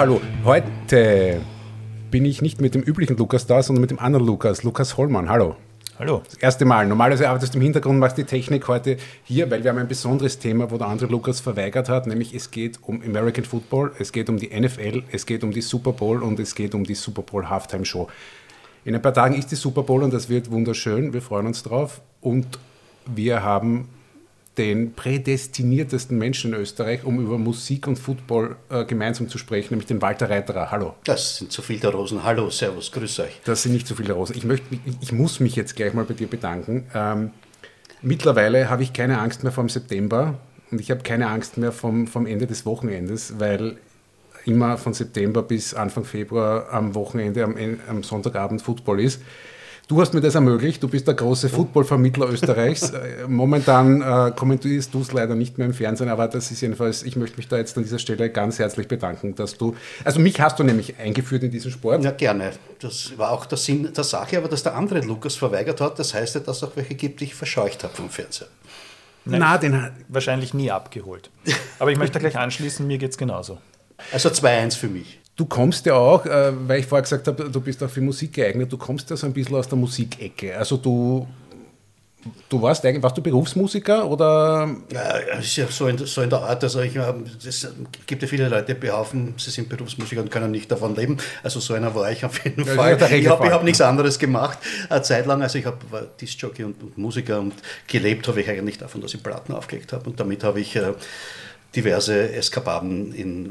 hallo. Heute bin ich nicht mit dem üblichen Lukas da, sondern mit dem anderen Lukas, Lukas Hollmann. Hallo. Hallo. Das erste Mal. Normalerweise arbeitest du im Hintergrund, machst die Technik heute hier, weil wir haben ein besonderes Thema, wo der andere Lukas verweigert hat, nämlich es geht um American Football, es geht um die NFL, es geht um die Super Bowl und es geht um die Super Bowl Halftime Show. In ein paar Tagen ist die Super Bowl und das wird wunderschön. Wir freuen uns drauf. Und wir haben den prädestiniertesten Menschen in Österreich, um über Musik und Football äh, gemeinsam zu sprechen, nämlich den Walter Reiterer. Hallo. Das sind zu viele Rosen. Hallo, Servus, grüß euch. Das sind nicht zu viele Rosen. Ich, möchte, ich muss mich jetzt gleich mal bei dir bedanken. Ähm, mittlerweile habe ich keine Angst mehr vom September und ich habe keine Angst mehr vom, vom Ende des Wochenendes, weil immer von September bis Anfang Februar am Wochenende, am, am Sonntagabend Football ist. Du hast mir das ermöglicht. Du bist der große Footballvermittler Österreichs. Äh, momentan äh, kommentierst du es leider nicht mehr im Fernsehen, aber das ist jedenfalls, ich möchte mich da jetzt an dieser Stelle ganz herzlich bedanken, dass du, also mich hast du nämlich eingeführt in diesen Sport. Ja, gerne. Das war auch der Sinn der Sache, aber dass der andere Lukas verweigert hat, das heißt ja, dass es auch welche gibt, die ich verscheucht habe vom Fernseher. Nein, Na, den hat wahrscheinlich nie abgeholt. Aber ich möchte gleich anschließen, mir geht es genauso. Also 2-1 für mich. Du kommst ja auch, äh, weil ich vorher gesagt habe, du bist auch für Musik geeignet, du kommst ja so ein bisschen aus der Musikecke. Also du, du warst eigentlich, warst du Berufsmusiker oder? Ja, so in, so in der Art, also ich, es gibt ja viele Leute, die behaupten, sie sind Berufsmusiker und können nicht davon leben. Also so einer war ich auf jeden ja, Fall. Ich habe hab nichts anderes gemacht, eine Zeit lang. Also ich hab, war Discjockey und, und Musiker und gelebt habe ich eigentlich davon, dass ich Platten aufgelegt habe und damit habe ich äh, diverse Eskapaden in,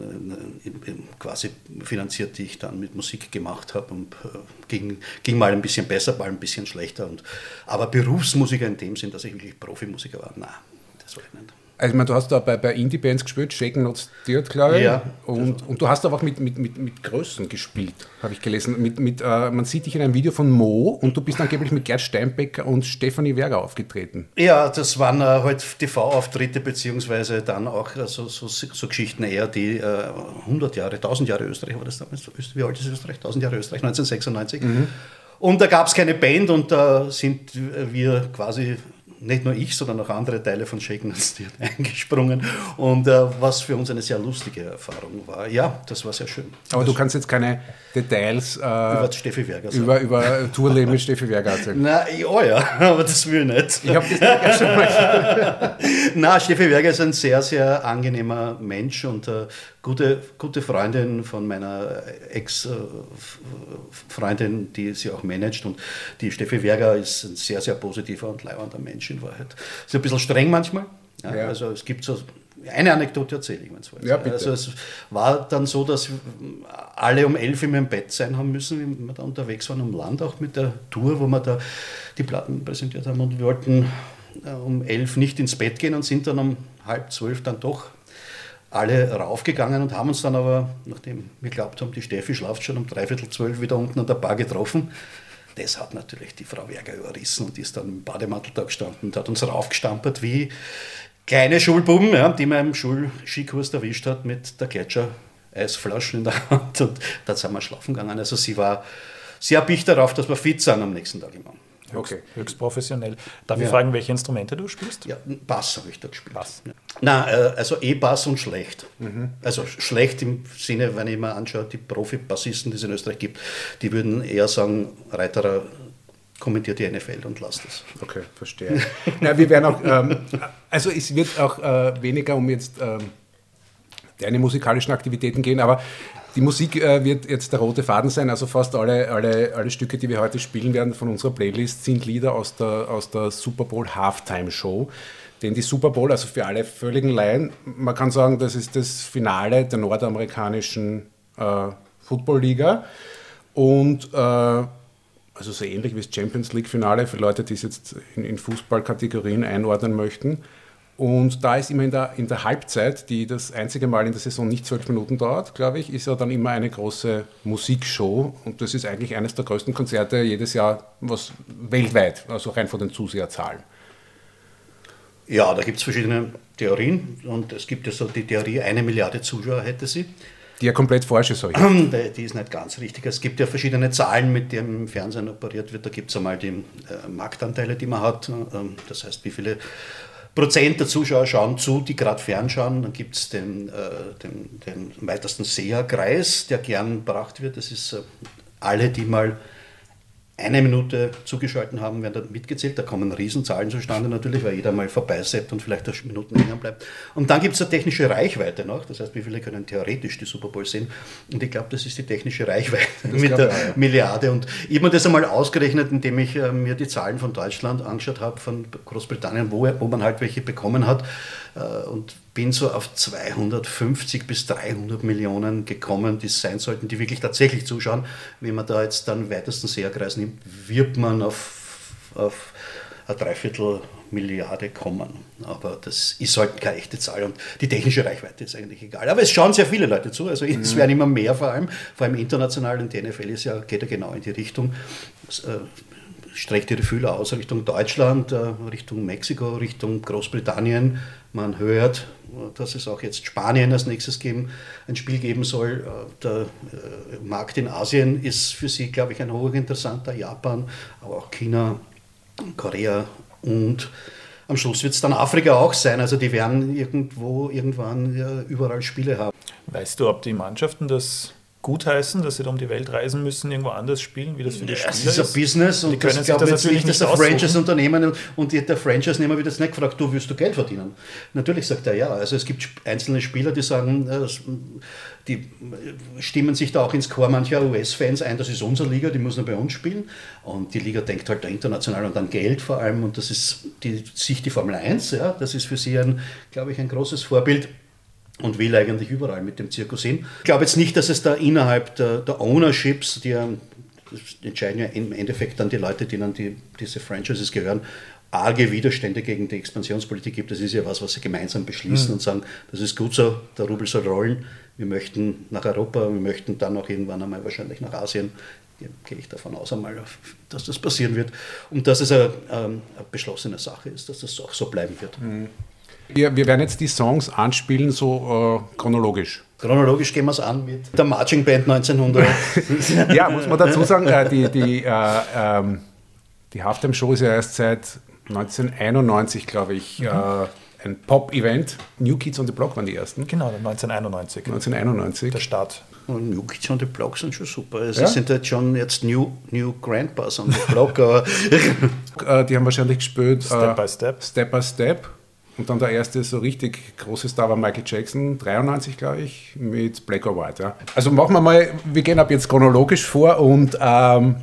in, in, quasi finanziert, die ich dann mit Musik gemacht habe und äh, ging, ging mal ein bisschen besser, mal ein bisschen schlechter. Und, aber Berufsmusiker in dem Sinn, dass ich wirklich Profimusiker war, nein, das war ich nicht. Also, ich meine, du hast da bei, bei Indie-Bands gespielt, Shaken Not Stirred, glaube ich. Ja. Und, und du hast aber auch mit, mit, mit, mit Größen gespielt, habe ich gelesen. Mit, mit, äh, man sieht dich in einem Video von Mo und du bist angeblich mit Gerd Steinbecker und Stefanie Werger aufgetreten. Ja, das waren äh, halt TV-Auftritte, beziehungsweise dann auch äh, so, so, so, Geschichten eher, die äh, 100 Jahre, 1000 Jahre Österreich war das damals. Wie alt ist Österreich? 1000 Jahre Österreich, 1996. Mhm. Und da gab es keine Band und da sind wir quasi nicht nur ich, sondern auch andere Teile von Shaken and Stirred eingesprungen und äh, was für uns eine sehr lustige Erfahrung war. Ja, das war sehr schön. Aber du kannst jetzt keine Details äh, über Steffi Werger sagen. Über, über Tourleben mit Steffi Werger erzählen. Na, ja, ja, aber das will ich nicht. Ich habe das schon mal Na, Steffi Werger ist ein sehr, sehr angenehmer Mensch und äh, gute, gute Freundin von meiner Ex-Freundin, die sie auch managt. Und die Steffi Werger ist ein sehr, sehr positiver und leibender Mensch in Wahrheit. Ist ein bisschen streng manchmal. Ja, ja. Also es gibt so eine Anekdote erzähle ich, wenn es ja, Also es war dann so, dass alle um elf in meinem Bett sein haben müssen, wie wir da unterwegs waren am Land, auch mit der Tour, wo wir da die Platten präsentiert haben. Und wir wollten äh, um elf nicht ins Bett gehen und sind dann um halb zwölf dann doch alle raufgegangen und haben uns dann aber, nachdem wir glaubt haben, die Steffi schlaft schon um dreiviertel zwölf wieder unten an der Bar getroffen. Das hat natürlich die Frau Werger überrissen und ist dann im Bademantel da gestanden und hat uns raufgestampert wie kleine Schulbuben, ja, die man im Schulskikurs erwischt hat mit der Gletscher Eisflaschen in der Hand und dann sind wir schlafen gegangen. Also sie war sehr erpicht darauf, dass wir fit sind am nächsten Tag immer. Höchst, okay. höchst professionell. Darf ja. ich fragen, welche Instrumente du spielst? Ja, Bass habe ich da gespielt. Bass. Ja. Na, äh, also E-Bass und schlecht. Mhm. Also schlecht im Sinne, wenn ich mir anschaue, die Profi-Bassisten, die es in Österreich gibt, die würden eher sagen, Reiterer kommentiert die NFL und lasst es. Okay, verstehe. Na, wir werden auch, ähm, also es wird auch äh, weniger um jetzt ähm, deine musikalischen Aktivitäten gehen, aber die Musik äh, wird jetzt der rote Faden sein, also fast alle, alle, alle Stücke, die wir heute spielen werden von unserer Playlist, sind Lieder aus der, aus der Super Bowl Halftime Show. Denn die Super Bowl, also für alle völligen Laien, man kann sagen, das ist das Finale der nordamerikanischen äh, Football-Liga. Und äh, also so ähnlich wie das Champions League-Finale für Leute, die es jetzt in, in Fußballkategorien einordnen möchten. Und da ist immer in der, in der Halbzeit, die das einzige Mal in der Saison nicht zwölf Minuten dauert, glaube ich, ist ja dann immer eine große Musikshow. Und das ist eigentlich eines der größten Konzerte jedes Jahr, was weltweit, also rein von den Zuseherzahlen. Ja, da gibt es verschiedene Theorien. Und es gibt ja so die Theorie, eine Milliarde Zuschauer hätte sie. Die ja komplett falsch ist, Die ist nicht ganz richtig. Es gibt ja verschiedene Zahlen, mit denen im Fernsehen operiert wird. Da gibt es einmal die äh, Marktanteile, die man hat. Ähm, das heißt, wie viele Prozent der Zuschauer schauen zu, die gerade fernschauen. Dann gibt es den, äh, den, den weitesten Seherkreis, der gern gebracht wird. Das ist äh, alle, die mal eine Minute zugeschaltet haben, werden dann mitgezählt. Da kommen Riesenzahlen zustande natürlich, weil jeder mal vorbeiseppt und vielleicht auch Minuten hängen bleibt. Und dann gibt es eine technische Reichweite noch. Das heißt, wie viele können theoretisch die Super Bowl sehen? Und ich glaube, das ist die technische Reichweite das mit der ich, ja. Milliarde. Und ich habe mir das einmal ausgerechnet, indem ich äh, mir die Zahlen von Deutschland angeschaut habe, von Großbritannien, wo, wo man halt welche bekommen hat. Äh, und bin so auf 250 bis 300 Millionen gekommen, die es sein sollten, die wirklich tatsächlich zuschauen. Wenn man da jetzt dann weitesten Seherkreis nimmt, wird man auf, auf eine Dreiviertel Milliarde kommen. Aber das ist halt keine echte Zahl und die technische Reichweite ist eigentlich egal. Aber es schauen sehr viele Leute zu, also es mhm. werden immer mehr vor allem, vor allem international und die NFL ist ja, geht ja genau in die Richtung. Äh, streckt ihre Fühler aus Richtung Deutschland, äh, Richtung Mexiko, Richtung Großbritannien. Man hört, dass es auch jetzt Spanien als nächstes geben, ein Spiel geben soll. Äh, der äh, Markt in Asien ist für sie, glaube ich, ein hochinteressanter. Japan, aber auch China, Korea und am Schluss wird es dann Afrika auch sein. Also die werden irgendwo, irgendwann ja, überall Spiele haben. Weißt du, ob die Mannschaften das gutheißen, dass sie da um die Welt reisen müssen, irgendwo anders spielen, wie das für die Spieler ist? Es ist ein Business und, und das glaube ich jetzt nicht, dass Franchise-Unternehmen und der Franchise-Nehmer wird jetzt nicht gefragt, du willst du Geld verdienen. Natürlich sagt er ja. Also es gibt einzelne Spieler, die sagen, äh, die stimmen sich da auch ins Chor mancher US-Fans ein, das ist unsere Liga, die muss nur bei uns spielen. Und die Liga denkt halt international und an Geld vor allem und das ist die, sich die Formel 1, ja, das ist für sie ein, glaube ich, ein großes Vorbild und will eigentlich überall mit dem Zirkus hin. Ich glaube jetzt nicht, dass es da innerhalb der, der Ownerships, die das entscheiden ja im Endeffekt dann die Leute, denen die, diese Franchises gehören, arge Widerstände gegen die Expansionspolitik gibt. Das ist ja was, was sie gemeinsam beschließen mhm. und sagen, das ist gut so, der Rubel soll rollen, wir möchten nach Europa, wir möchten dann auch irgendwann einmal wahrscheinlich nach Asien. Ja, gehe ich davon aus einmal, dass das passieren wird und dass es eine, ähm, eine beschlossene Sache ist, dass das auch so bleiben wird. Mhm. Wir, wir werden jetzt die Songs anspielen, so äh, chronologisch. Chronologisch gehen wir es an mit der Marching Band 1900. ja, muss man dazu sagen, äh, die, die, äh, ähm, die Halftime Show ist ja erst seit 1991, glaube ich, mhm. äh, ein Pop-Event. New Kids on the Block waren die ersten. Genau, 1991. 1991. Der Start. Und New Kids on the Block sind schon super. Also ja? sind halt schon jetzt New, New Grandpas on the Block. aber äh, die haben wahrscheinlich gespielt. Step by Step. Step by Step. Und dann der erste so richtig große Star war Michael Jackson, 93 glaube ich, mit Black or White. Ja. Also machen wir mal, wir gehen ab jetzt chronologisch vor und ähm,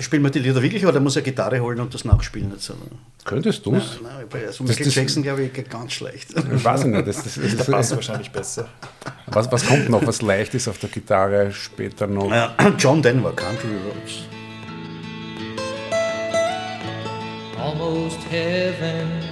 Spielen wir die Lieder wirklich oder muss er Gitarre holen und das nachspielen? Jetzt, Könntest du es? Nein, nein, bei also Michael Jackson glaube ich geht ganz schlecht. Ich weiß nicht, das, das, das, das passt wahrscheinlich besser. Was, was kommt noch, was leicht ist auf der Gitarre später noch? Ja, John Denver, Country Roads. Almost Heaven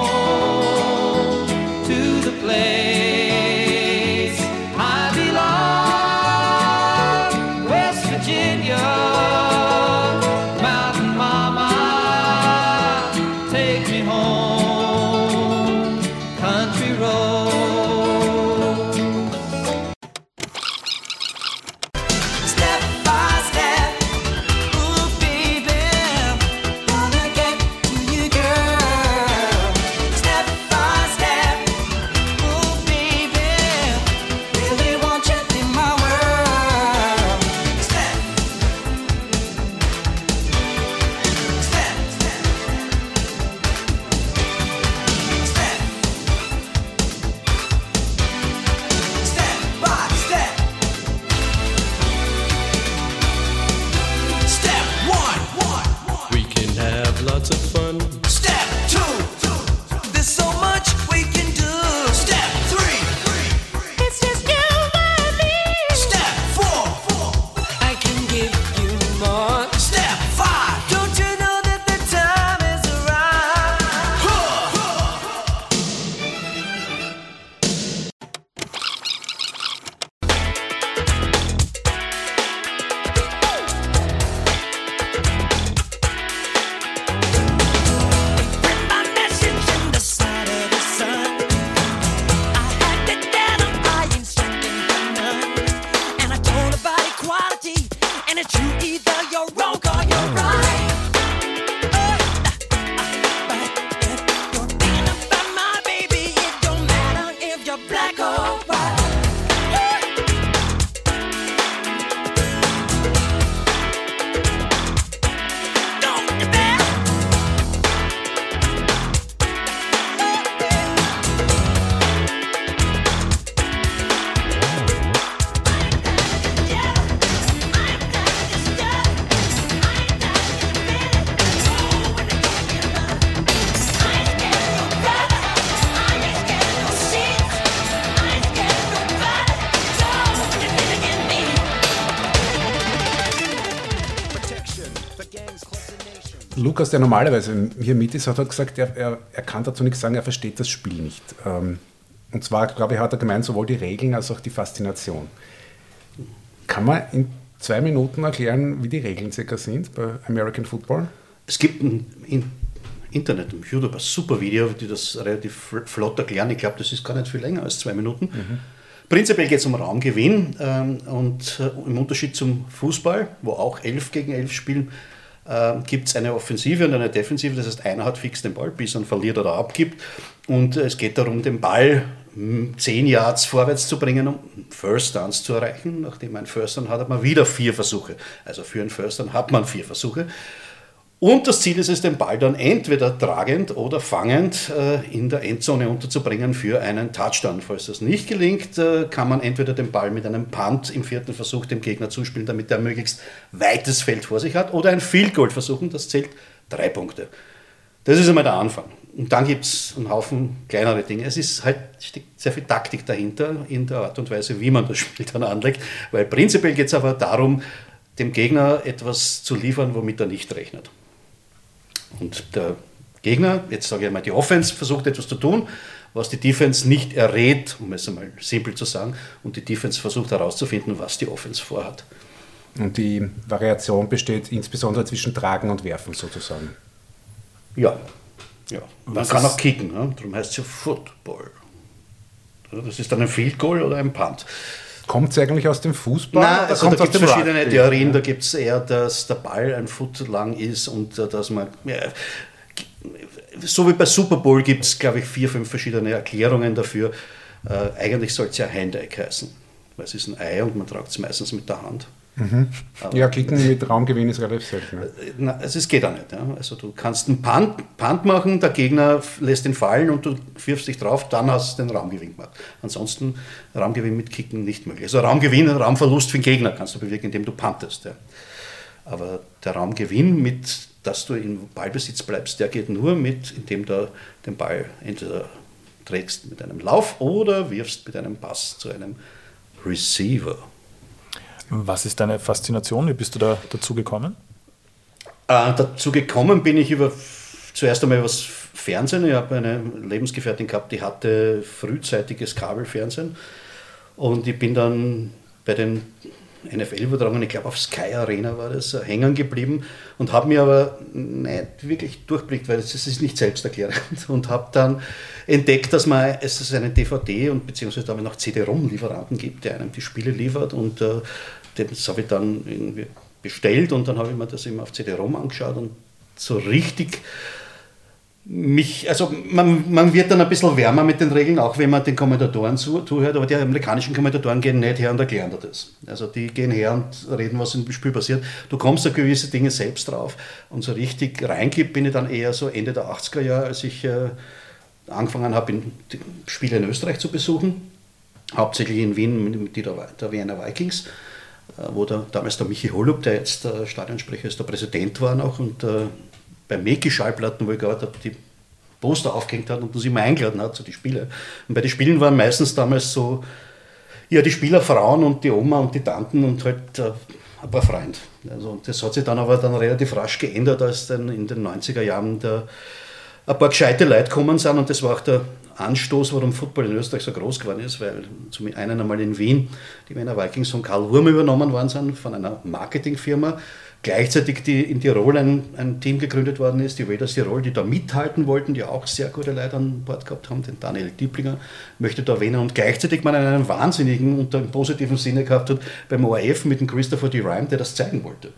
Lukas, der normalerweise hier mit ist, hat halt gesagt, er, er, er kann dazu nichts sagen, er versteht das Spiel nicht. Ähm, und zwar, glaube ich, hat er gemeint, sowohl die Regeln als auch die Faszination. Kann man in zwei Minuten erklären, wie die Regeln circa sind bei American Football? Es gibt ein Internet, im YouTube, ein super Video, die das relativ flott erklären. Ich glaube, das ist gar nicht viel länger als zwei Minuten. Mhm. Prinzipiell geht es um Raumgewinn ähm, und äh, im Unterschied zum Fußball, wo auch elf gegen elf spielen, äh, gibt es eine Offensive und eine Defensive. Das heißt, einer hat fix den Ball, bis er verliert oder abgibt. Und äh, es geht darum, den Ball hm, zehn Yards vorwärts zu bringen, um First Downs zu erreichen. Nachdem man First Down hat, hat man wieder vier Versuche. Also für einen First Down hat man vier Versuche. Und das Ziel ist es, den Ball dann entweder tragend oder fangend äh, in der Endzone unterzubringen für einen Touchdown. Falls das nicht gelingt, äh, kann man entweder den Ball mit einem Punt im vierten Versuch dem Gegner zuspielen, damit er möglichst weites Feld vor sich hat, oder ein Field Goal versuchen, das zählt drei Punkte. Das ist einmal der Anfang. Und dann gibt es einen Haufen kleinere Dinge. Es ist halt steckt sehr viel Taktik dahinter in der Art und Weise, wie man das Spiel dann anlegt, weil prinzipiell geht es aber darum, dem Gegner etwas zu liefern, womit er nicht rechnet. Und der Gegner, jetzt sage ich mal, die Offense versucht etwas zu tun, was die Defense nicht errät, um es einmal simpel zu sagen, und die Defense versucht herauszufinden, was die Offense vorhat. Und die Variation besteht insbesondere zwischen Tragen und Werfen sozusagen. Ja, ja. Man was kann auch kicken, ne? darum heißt es ja Football. Das ist dann ein Field Goal oder ein Punt. Kommt es eigentlich aus dem Fußball? Nein, also da gibt es verschiedene Rugby? Theorien. Da gibt es eher, dass der Ball ein Foot lang ist und äh, dass man. Ja, so wie bei Super Bowl gibt es, glaube ich, vier, fünf verschiedene Erklärungen dafür. Äh, eigentlich soll es ja Hand-Eye heißen, weil es ist ein Ei und man tragt es meistens mit der Hand. Mhm. Ja, Kicken mit Raumgewinn ist relativ selten. Ne? also es geht auch nicht. Ja. Also du kannst einen Punt, Punt machen, der Gegner lässt ihn fallen und du wirfst dich drauf, dann hast du den Raumgewinn gemacht. Ansonsten Raumgewinn mit Kicken nicht möglich. Also Raumgewinn, Raumverlust für den Gegner kannst du bewirken, indem du puntest. Ja. Aber der Raumgewinn, mit dass du im Ballbesitz bleibst, der geht nur mit, indem du den Ball entweder trägst mit einem Lauf oder wirfst mit einem Pass zu einem Receiver. Was ist deine Faszination? Wie bist du da dazu gekommen? Äh, dazu gekommen bin ich über zuerst einmal das Fernsehen. Ich habe eine Lebensgefährtin gehabt, die hatte frühzeitiges Kabelfernsehen. Und ich bin dann bei den NFL-Übertragungen, ich glaube auf Sky Arena war das, hängen geblieben und habe mir aber nicht wirklich durchblickt, weil das ist nicht selbsterklärend und habe dann entdeckt, dass man es eine DVD und beziehungsweise damit noch CD-ROM-Lieferanten gibt, der einem die Spiele liefert und äh, das habe ich dann irgendwie bestellt und dann habe ich mir das immer auf CD-ROM angeschaut und so richtig mich, also man, man wird dann ein bisschen wärmer mit den Regeln, auch wenn man den Kommentatoren zuhört, aber die amerikanischen Kommentatoren gehen nicht her und erklären dir das. Also die gehen her und reden, was im Spiel passiert. Du kommst da gewisse Dinge selbst drauf und so richtig reingibt bin ich dann eher so Ende der 80er Jahre, als ich äh, angefangen habe, Spiele in Österreich zu besuchen, hauptsächlich in Wien mit der, der Wiener Vikings wo der, damals der Michi Holub, der jetzt der Stadionsprecher ist, der Präsident war noch und äh, bei Meki-Schallplatten, wo ich gerade die Poster aufgehängt hat und uns immer eingeladen hat zu den Spielen. Und bei den Spielen waren meistens damals so, ja, die Spieler Frauen und die Oma und die Tanten und halt äh, ein paar Freunde. Also, das hat sich dann aber dann relativ rasch geändert, als dann in den 90er Jahren der, ein paar gescheite Leute gekommen sind und das war auch der Anstoß, warum Football in Österreich so groß geworden ist, weil zum einen einmal in Wien die Wiener Vikings von Karl Wurm übernommen worden sind, von einer Marketingfirma, gleichzeitig die in Tirol ein, ein Team gegründet worden ist, die Raiders Tirol, die da mithalten wollten, die auch sehr gute Leute an Bord gehabt haben, den Daniel Dieblinger möchte da erwähnen und gleichzeitig man einen Wahnsinnigen unter im positiven Sinne gehabt hat beim ORF mit dem Christopher D. Rhyme, der das zeigen wollte.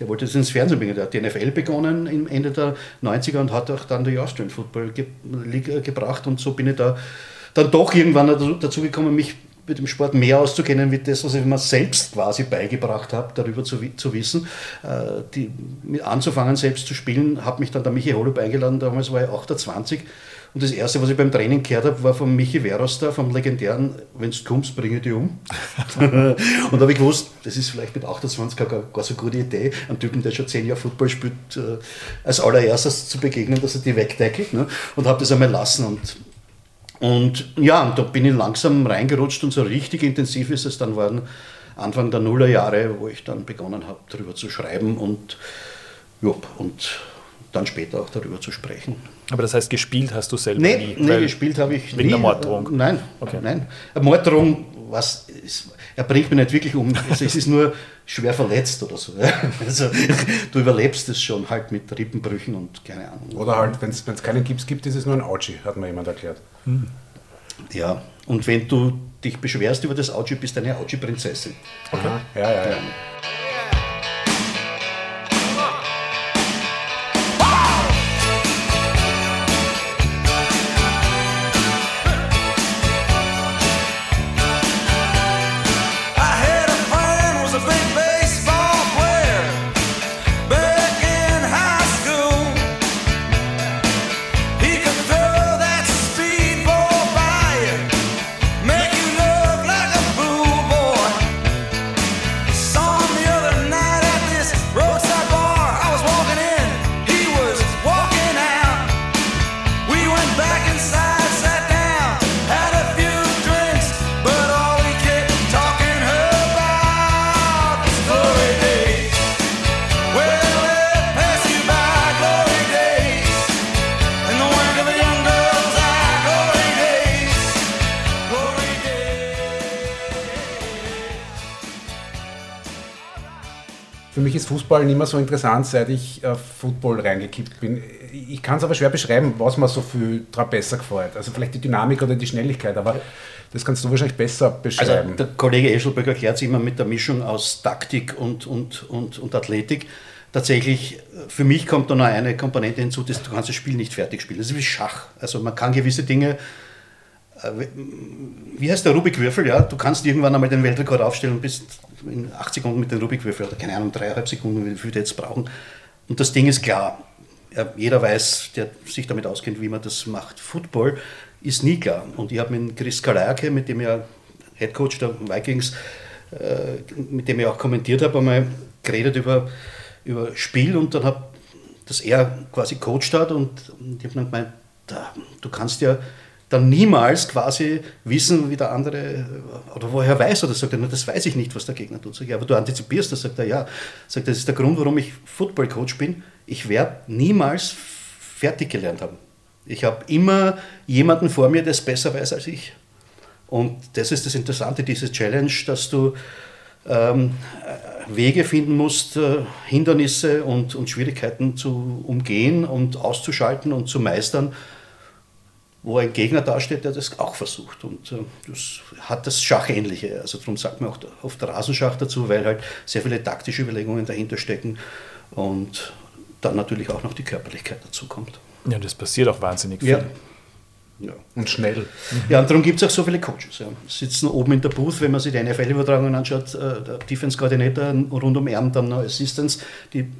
Der wollte das ins Fernsehen bringen. Der hat die NFL begonnen im Ende der 90er und hat auch dann die Austrian Football ge League gebracht. Und so bin ich da dann doch irgendwann dazu gekommen, mich mit dem Sport mehr auszukennen, wie das, was ich mir selbst quasi beigebracht habe, darüber zu, zu wissen. Äh, die, anzufangen, selbst zu spielen, hat mich dann der Michi Holub eingeladen, damals war ich 28 und das Erste, was ich beim Training gehört habe, war von Michi Veros da, vom legendären Wenn du kommst, bringe ich dich um. und da habe ich gewusst, das ist vielleicht mit 28 gar, gar so eine gute Idee, einen Typen, der schon zehn Jahre Football spielt, äh, als allererstes zu begegnen, dass er die wegdeckelt. Ne? Und habe das einmal lassen. Und, und ja, und da bin ich langsam reingerutscht und so richtig intensiv ist es dann worden, Anfang der Nullerjahre, wo ich dann begonnen habe, darüber zu schreiben und, ja, und dann später auch darüber zu sprechen. Aber das heißt, gespielt hast du selber nee, nie? Nee, gespielt habe ich wegen nie. der Morddrohung? Nein, okay. nein. Morddrohung, was, ist, er bringt mich nicht wirklich um. Also es ist nur schwer verletzt oder so. Also du überlebst es schon halt mit Rippenbrüchen und keine Ahnung. Oder halt, wenn es keinen Gips gibt, ist es nur ein Auchi, hat mir jemand erklärt. Hm. Ja, und wenn du dich beschwerst über das Auchi, bist du eine Auchi-Prinzessin. Okay. ja, ja. ja. Fußball nicht mehr so interessant, seit ich auf Football reingekippt bin. Ich kann es aber schwer beschreiben, was mir so viel daran besser gefällt. Also vielleicht die Dynamik oder die Schnelligkeit, aber das kannst du wahrscheinlich besser beschreiben. Also der Kollege Eschelberg erklärt es immer mit der Mischung aus Taktik und, und, und, und Athletik. Tatsächlich, für mich kommt da noch eine Komponente hinzu, dass du kannst das Spiel nicht fertig spielen. Das ist wie Schach. Also man kann gewisse Dinge äh, wie heißt der Rubikwürfel? Ja, du kannst irgendwann einmal den Weltrekord aufstellen und bist in acht Sekunden mit dem Rubikwürfel oder keine Ahnung, dreieinhalb Sekunden, wie viel wir jetzt brauchen. Und das Ding ist klar. Ja, jeder weiß, der sich damit auskennt, wie man das macht. Football ist nie klar. Und ich habe mit Chris Kalajake, mit dem ja Headcoach der Vikings, äh, mit dem ich auch kommentiert habe, einmal geredet über, über Spiel und dann habe, dass er quasi coacht hat und, und ich habe dann gemeint, da, du kannst ja dann niemals quasi wissen, wie der andere, oder woher weiß oder sagt er, das weiß ich nicht, was der Gegner tut. Sag ich, aber du antizipierst das, sagt er, ja. Sagt, das ist der Grund, warum ich Football-Coach bin. Ich werde niemals fertig gelernt haben. Ich habe immer jemanden vor mir, der es besser weiß als ich. Und das ist das Interessante, diese Challenge, dass du ähm, Wege finden musst, äh, Hindernisse und, und Schwierigkeiten zu umgehen und auszuschalten und zu meistern wo ein Gegner dasteht, der das auch versucht. Und äh, das hat das Schachähnliche. Also darum sagt man auch oft Rasenschach dazu, weil halt sehr viele taktische Überlegungen dahinter stecken und dann natürlich auch noch die Körperlichkeit dazu kommt. Ja, das passiert auch wahnsinnig viel. Ja. Ja. Und schnell. Ja, und darum gibt es auch so viele Coaches. Ja. Sitzen oben in der Booth, wenn man sich die NFL-Übertragungen anschaut, äh, der Defense-Koordinator rund um Erden, dann noch Assistants, die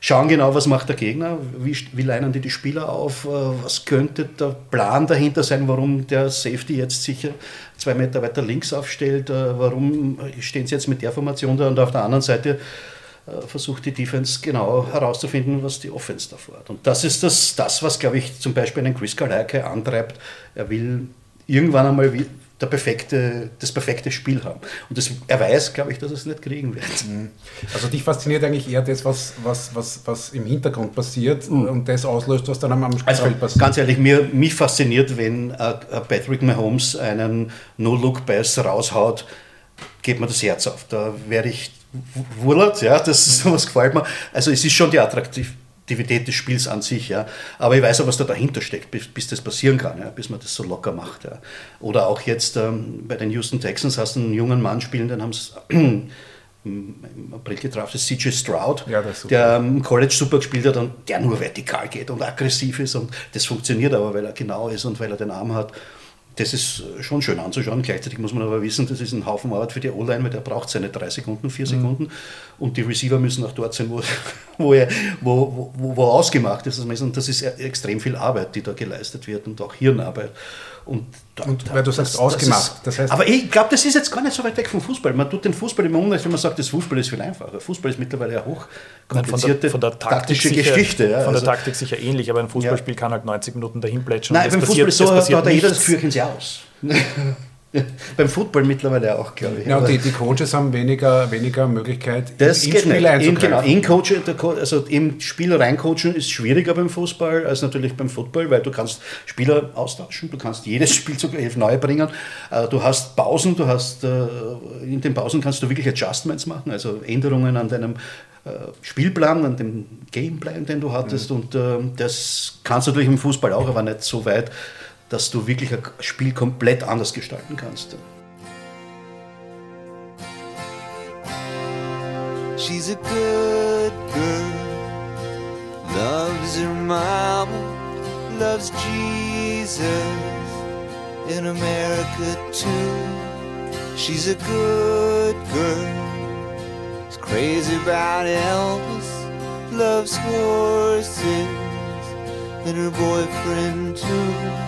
schauen genau, was macht der Gegner, wie, wie leinen die die Spieler auf, äh, was könnte der Plan dahinter sein, warum der Safety jetzt sicher zwei Meter weiter links aufstellt, äh, warum stehen sie jetzt mit der Formation da und auf der anderen Seite äh, versucht die Defense genau herauszufinden, was die Offense davor hat. Und das ist das, das was, glaube ich, zum Beispiel einen Chris Carlike antreibt. Er will irgendwann einmal der perfekte, das perfekte Spiel haben. Und das, er weiß, glaube ich, dass er es nicht kriegen wird. Mhm. Also dich fasziniert eigentlich eher das, was, was, was, was im Hintergrund passiert mhm. und das auslöst, was dann am Spielfeld also, passiert. Ganz ehrlich, mir, mich fasziniert, wenn uh, Patrick Mahomes einen No-Look-Pass raushaut, geht mir das Herz auf. Da werde ich wurlert, ja, das ist sowas gefällt mir. Also es ist schon die Attraktivität Attraktivität des Spiels an sich. Ja. Aber ich weiß auch, was da dahinter steckt, bis, bis das passieren kann, ja, bis man das so locker macht. Ja. Oder auch jetzt ähm, bei den Houston Texans hast du einen jungen Mann spielen, den haben sie im April getroffen, das CJ Stroud, ja, der im College super gespielt hat und der nur vertikal geht und aggressiv ist und das funktioniert aber, weil er genau ist und weil er den Arm hat das ist schon schön anzuschauen. Gleichzeitig muss man aber wissen, das ist ein Haufen Arbeit für die O-Line, weil der braucht seine drei Sekunden, vier mhm. Sekunden. Mhm. Und die Receiver müssen auch dort sein, wo, wo, er, wo, wo, wo ausgemacht ist. Und das ist extrem viel Arbeit, die da geleistet wird und auch Hirnarbeit. Und, da, und weil du sagst das, ausgemacht. Das, ist, das heißt, aber ich glaube, das ist jetzt gar nicht so weit weg vom Fußball. Man tut den Fußball immer unrecht, wenn man sagt, das Fußball ist viel einfacher. Fußball ist mittlerweile ja hoch komplizierte von der, von der taktische sicher, Geschichte. Ja, von der also, Taktik sicher ähnlich, aber ein Fußballspiel ja. kann halt 90 Minuten dahin plätschern. Nein, beim Fußball ist so, da hat jeder das Gefühl, sie aus. Beim Football mittlerweile auch, glaube ich. Ja, und die, die, Coaches haben weniger, weniger Möglichkeit, das ins Spiel einzugreifen. Genau, in Coach, also im Spiel reincoachen ist schwieriger beim Fußball als natürlich beim Football, weil du kannst Spieler austauschen, du kannst jedes Spiel zu elf neu bringen. Äh, du hast Pausen, du hast äh, in den Pausen kannst du wirklich Adjustments machen, also Änderungen an deinem äh, Spielplan, an dem Gameplan, den du hattest. Mhm. Und das kannst du natürlich im Fußball auch, aber nicht so weit dass du wirklich ein Spiel komplett anders gestalten kannst. She's a good girl, loves her mama, loves Jesus in America too. She's a good girl, is crazy about Elvis, loves horses and her boyfriend too.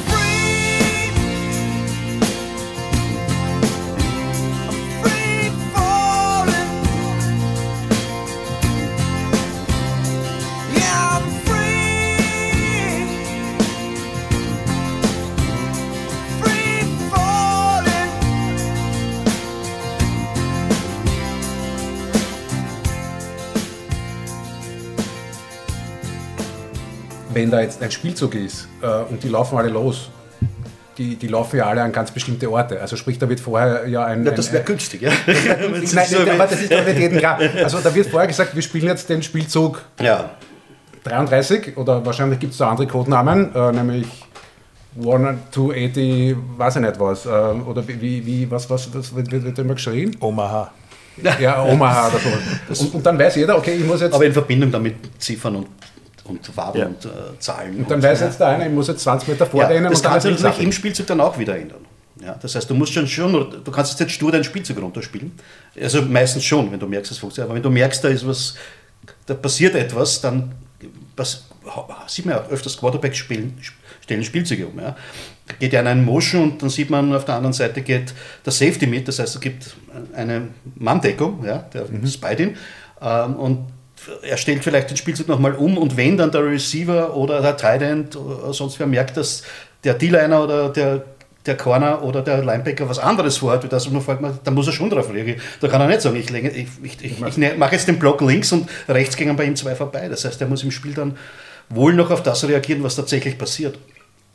wenn da jetzt ein Spielzug ist äh, und die laufen alle los, die, die laufen ja alle an ganz bestimmte Orte. Also sprich, da wird vorher ja ein... Ja, das wäre günstig, ja. Nein, so aber das ist doch nicht jedem klar. Also da wird vorher gesagt, wir spielen jetzt den Spielzug ja. 33 oder wahrscheinlich gibt es da andere Codenamen, äh, nämlich 280, weiß ich nicht was. Äh, oder wie, wie, was, was, was wird, wird immer geschrien? Omaha. Ja, Omaha oder so. Und, und, dann weiß jeder, okay, ich muss jetzt... Aber in Verbindung damit Ziffern und und Farben ja. und äh, Zahlen. Und dann und weiß so. jetzt der eine, ich muss jetzt 20 Meter vorrennen. Ja, das kannst du natürlich im Spielzug dann auch wieder ändern. Ja, das heißt, du musst schon, schon, du kannst jetzt stur deinen Spielzug runterspielen. Also meistens schon, wenn du merkst, es funktioniert. Aber wenn du merkst, da ist was, da passiert etwas, dann was, sieht man ja öfters Quarterback spielen, stellen Spielzüge um. Ja. Geht ja in einen Motion und dann sieht man auf der anderen Seite geht der Safety mit, das heißt, es gibt eine Manndeckung, ja, der mhm. ist bei dem. Ähm, und er stellt vielleicht den Spielzug nochmal um und wenn dann der Receiver oder der Tight End oder sonst wer merkt, dass der D-Liner oder der, der Corner oder der Linebacker was anderes vorhat, wie das und dann muss er schon drauf reagieren. Da kann er nicht sagen, ich, ich, ich, ich, mache jetzt den Block links und rechts gehen bei ihm zwei vorbei. Das heißt, er muss im Spiel dann wohl noch auf das reagieren, was tatsächlich passiert.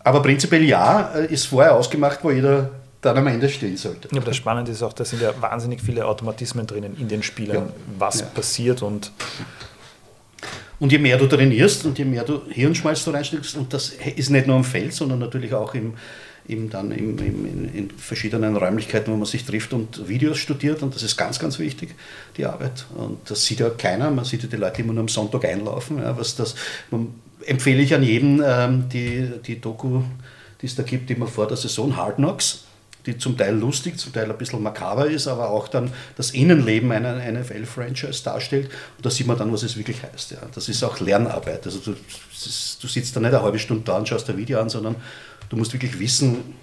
Aber prinzipiell ja, äh, ist vorher ausgemacht, wo jeder dann am Ende stehen sollte. Ja, aber das Spannende ist auch, da sind ja wahnsinnig viele Automatismen drinnen in den Spielern, ja. was ja. passiert und und je mehr du trainierst und je mehr du Hirnschmalz du reinsteckst, und das ist nicht nur am Feld, sondern natürlich auch im, im, dann im, im, in, in, verschiedenen Räumlichkeiten, wo man sich trifft und Videos studiert. Und das ist ganz, ganz wichtig, die Arbeit. Und das sieht ja keiner. Man sieht ja die Leute immer nur am Sonntag einlaufen. Ja, was das, empfehle ich an jeden ähm, die, die Doku, die es da gibt, immer vor der Saison, Hard Knocks die zum Teil lustig, zum Teil ein bisschen makaber ist, aber auch dann das Innenleben einer NFL-Franchise darstellt. Und da sieht man dann, was es wirklich heißt. Ja. Das ist auch Lernarbeit. Also du, du sitzt da nicht eine halbe Stunde da und schaust ein Video an, sondern du musst wirklich wissen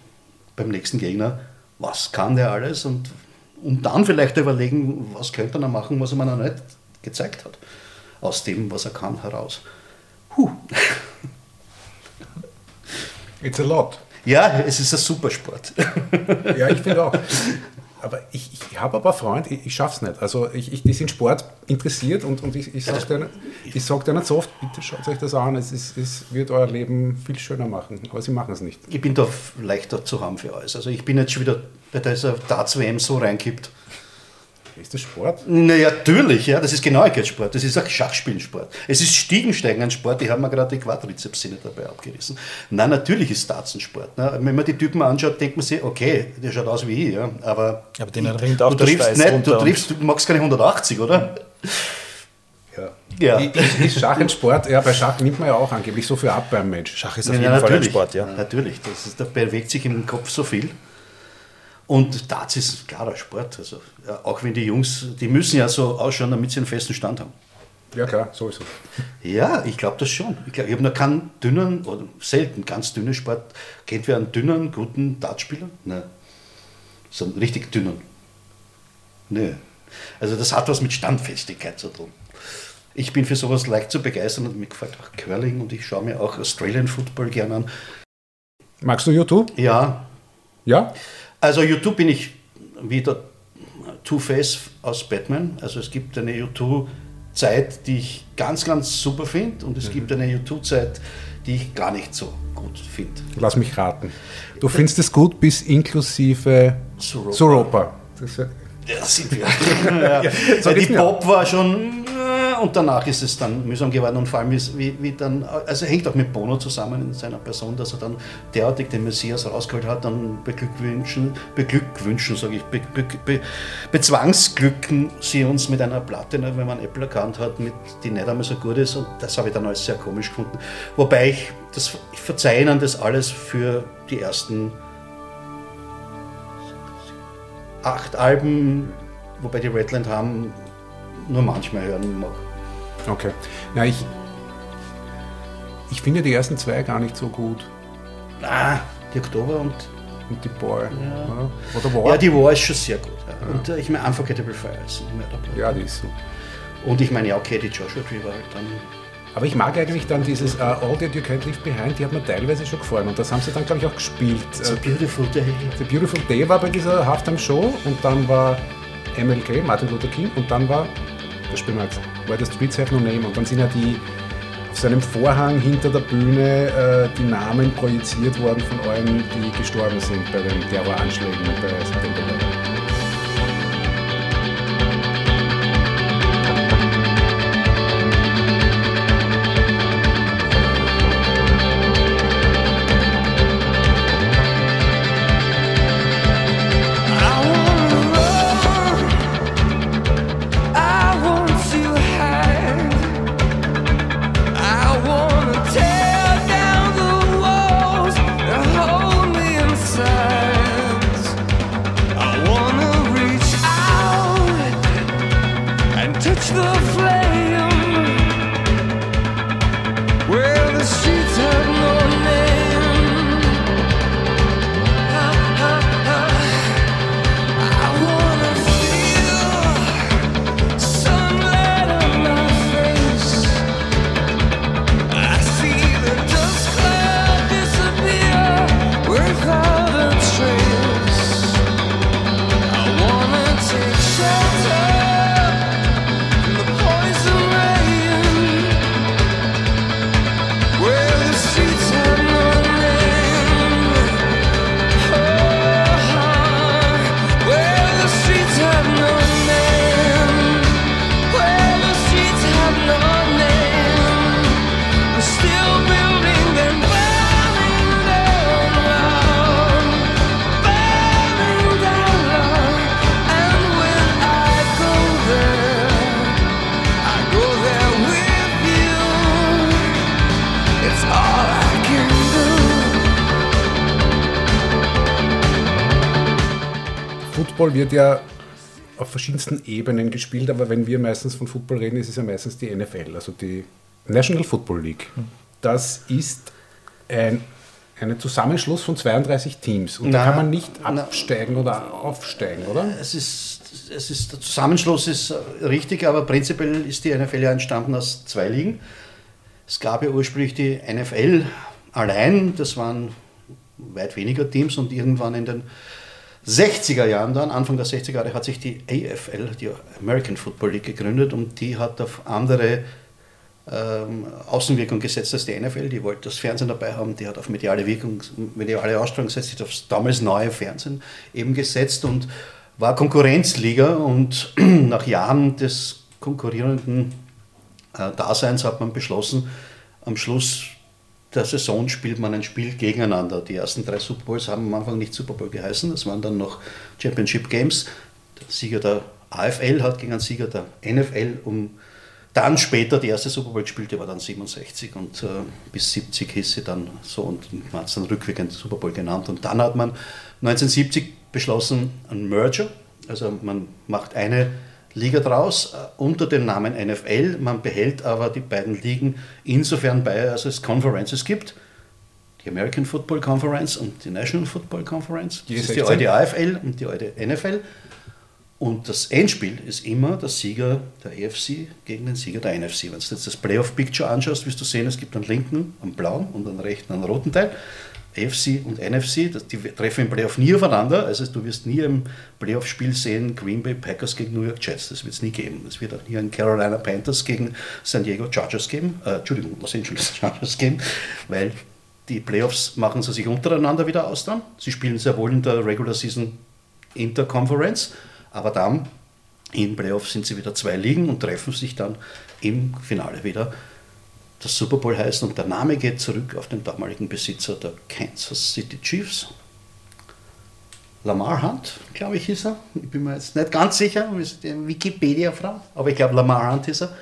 beim nächsten Gegner, was kann der alles und um dann vielleicht überlegen, was könnte er machen, was er mir noch nicht gezeigt hat. Aus dem, was er kann, heraus. Huh. It's a lot. Ja, es ist ein Supersport. ja, ich finde auch. Aber ich, ich habe aber Freunde, ich, ich schaffe es nicht. Also ich, ich, die sind Sport interessiert und, und ich, ich sage dir, ich sag dir nicht so oft, bitte schaut euch das an, es, ist, es wird euer Leben viel schöner machen. Aber sie machen es nicht. Ich bin da leichter zu haben für alles. Also ich bin jetzt schon wieder bei dieser Darts-WM so reinkippt. Ist das Sport? Naja, natürlich, ja. Das ist Genauigkeitssport. Das ist auch Schachspielensport. Es ist Stiegensteigen ein Sport. Ich habe mir gerade die Quadrizepssehne dabei abgerissen. Nein, natürlich ist Darts ein Sport. Ne? Wenn man die Typen anschaut, denkt man sich, okay, der schaut aus wie ich. Ja. Aber, aber den ringt auch du triffst nicht, du triffst, du magst keine 180, oder? Ja. ja. Ist Schach ein Sport? Ja, bei Schach nimmt man ja auch angeblich so viel ab beim Match. Schach ist auf jeden ja, Fall ein Sport, ja. Natürlich, das ist, da bewegt sich im Kopf so viel. Und Darts ist klarer Sport. Also, ja, auch wenn die Jungs, die müssen ja so ausschauen, damit sie einen festen Stand haben. Ja, klar, sowieso. Ja, ich glaube das schon. Ich, glaub, ich habe noch keinen dünnen, oder selten ganz dünnen Sport. Kennt wer einen dünnen, guten Dartspieler? Nein. So einen richtig dünnen. Nö. Also das hat was mit Standfestigkeit zu tun. Ich bin für sowas leicht zu begeistern und mir gefällt auch Curling und ich schaue mir auch Australian Football gerne an. Magst du YouTube? Ja. Ja? Also YouTube bin ich wieder Two-Face aus Batman. Also es gibt eine YouTube-Zeit, die ich ganz, ganz super finde und es mhm. gibt eine YouTube-Zeit, die ich gar nicht so gut finde. Lass mich raten. Du findest es gut bis inklusive Suropa. Suropa. Das ja, sind wir. ja. So die Pop war schon und danach ist es dann mühsam geworden und vor allem ist, wie, wie dann, also hängt auch mit Bono zusammen in seiner Person, dass er dann derartig den Messias rausgeholt hat, dann beglückwünschen, beglückwünschen, sage ich, be, be, be, bezwangsglücken sie uns mit einer Platte, ne, wenn man Apple erkannt hat, mit, die nicht einmal so gut ist und das habe ich dann alles sehr komisch gefunden. Wobei ich, das, ich verzeihe ihnen das alles für die ersten acht Alben, wobei die Redland haben, nur manchmal hören mag. Okay. Na, ich, ich finde die ersten zwei gar nicht so gut. Ah, die Oktober und, und die Boy. Ja. Oder War. Ja, die War ist schon sehr gut. Ja. Und äh, ich meine, Unforgettable Fire ist nicht mehr dabei. Ja, die ist so. Und ich meine, ja, okay, die Joshua Tree war halt dann. Aber ich mag eigentlich dann dieses uh, All That You Can't Leave Behind, die hat mir teilweise schon gefallen und das haben sie dann, glaube ich, auch gespielt. The Beautiful Day. The Beautiful Day war bei dieser Halftime Show und dann war MLK, Martin Luther King, und dann war das wir jetzt, Where the Streets Have No Name. Und dann sind ja die auf seinem Vorhang hinter der Bühne äh, die Namen projiziert worden von allen, die gestorben sind bei den Terroranschlägen bei September. Football wird ja auf verschiedensten Ebenen gespielt, aber wenn wir meistens von Football reden, ist es ja meistens die NFL, also die National Football League. Das ist ein, ein Zusammenschluss von 32 Teams und na, da kann man nicht absteigen na, oder aufsteigen, oder? Es ist, es ist, der Zusammenschluss ist richtig, aber prinzipiell ist die NFL ja entstanden aus zwei Ligen. Es gab ja ursprünglich die NFL allein, das waren weit weniger Teams und irgendwann in den 60er Jahren dann, Anfang der 60er Jahre, hat sich die AFL, die American Football League, gegründet und die hat auf andere ähm, Außenwirkung gesetzt als die NFL. Die wollte das Fernsehen dabei haben, die hat auf mediale Wirkung, mediale Ausstrahlung gesetzt, die hat aufs damals neue Fernsehen eben gesetzt und war Konkurrenzliga und nach Jahren des konkurrierenden äh, Daseins hat man beschlossen, am Schluss der Saison spielt man ein Spiel gegeneinander. Die ersten drei Super Bowls haben am Anfang nicht Super Bowl geheißen, das waren dann noch Championship Games. Der Sieger der AFL hat gegen einen Sieger der NFL um dann später die erste Super Bowl gespielt, die war dann 67 und äh, bis 70 hieß sie dann so und man hat es dann rückwirkend Super Bowl genannt. Und dann hat man 1970 beschlossen, ein Merger, also man macht eine Liga draus äh, unter dem Namen NFL, man behält aber die beiden Ligen insofern bei, als es Conferences gibt. Die American Football Conference und die National Football Conference. Das ist die alte AFL und die alte NFL. Und das Endspiel ist immer der Sieger der AFC gegen den Sieger der NFC. Wenn du jetzt das Playoff-Picture anschaust, wirst du sehen, es gibt einen linken, einen blauen und einen rechten, einen roten Teil. AFC und NFC, die treffen im Playoff nie aufeinander. Also du wirst nie im Playoff-Spiel sehen, Green Bay Packers gegen New York Jets. Das wird es nie geben. Es wird auch nie ein Carolina Panthers gegen San Diego Chargers geben. Äh, Entschuldigung, Los Angeles Chargers geben, weil die Playoffs machen sie sich untereinander wieder aus dann. Sie spielen sehr wohl in der Regular Season Interconference aber dann im Playoff sind sie wieder zwei Ligen und treffen sich dann im Finale wieder. Das Super Bowl heißt und der Name geht zurück auf den damaligen Besitzer der Kansas City Chiefs. Lamar Hunt, glaube ich, ist er. Ich bin mir jetzt nicht ganz sicher, Wikipedia-Frau, aber ich glaube, Lamar Hunt ist er.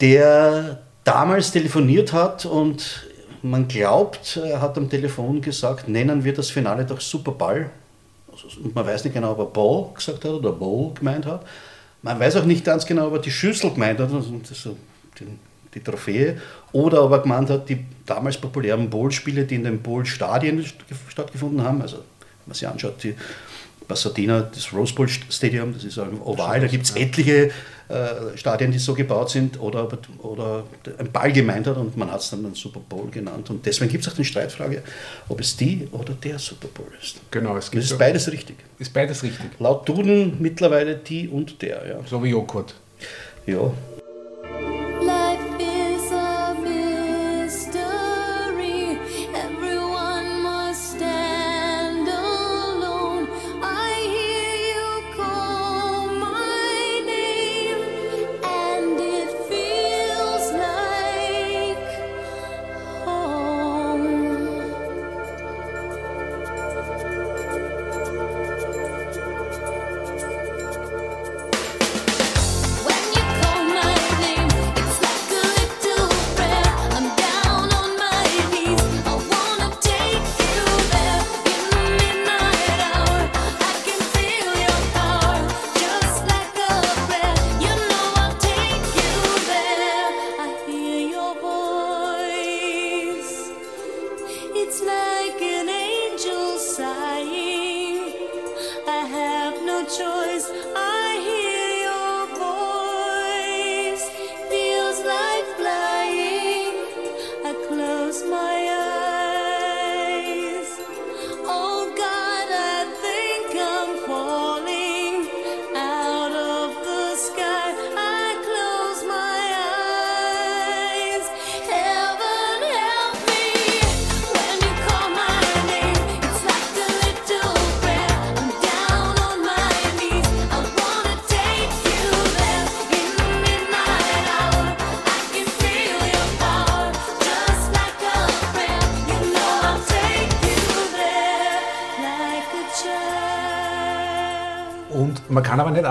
Der damals telefoniert hat und man glaubt, er hat am Telefon gesagt, nennen wir das Finale doch Super Bowl und man weiß nicht genau, ob er Ball gesagt hat oder Bowl gemeint hat. Man weiß auch nicht ganz genau, ob er die Schüssel gemeint hat, also die, die Trophäe, oder ob er gemeint hat, die damals populären Bowl-Spiele, die in den Bowl-Stadien stattgefunden haben. Also, wenn man sich anschaut, die Pasadena, das Rose Bowl Stadium, das ist ein Oval, da gibt es etliche äh, Stadien, die so gebaut sind, oder, oder ein Ball gemeint hat und man hat es dann den Super Bowl genannt. Und deswegen gibt es auch die Streitfrage, ob es die oder der Super Bowl ist. Genau, es gibt das ist beides richtig. Ist beides richtig. Laut Duden mittlerweile die und der, ja. So wie Joghurt. Ja.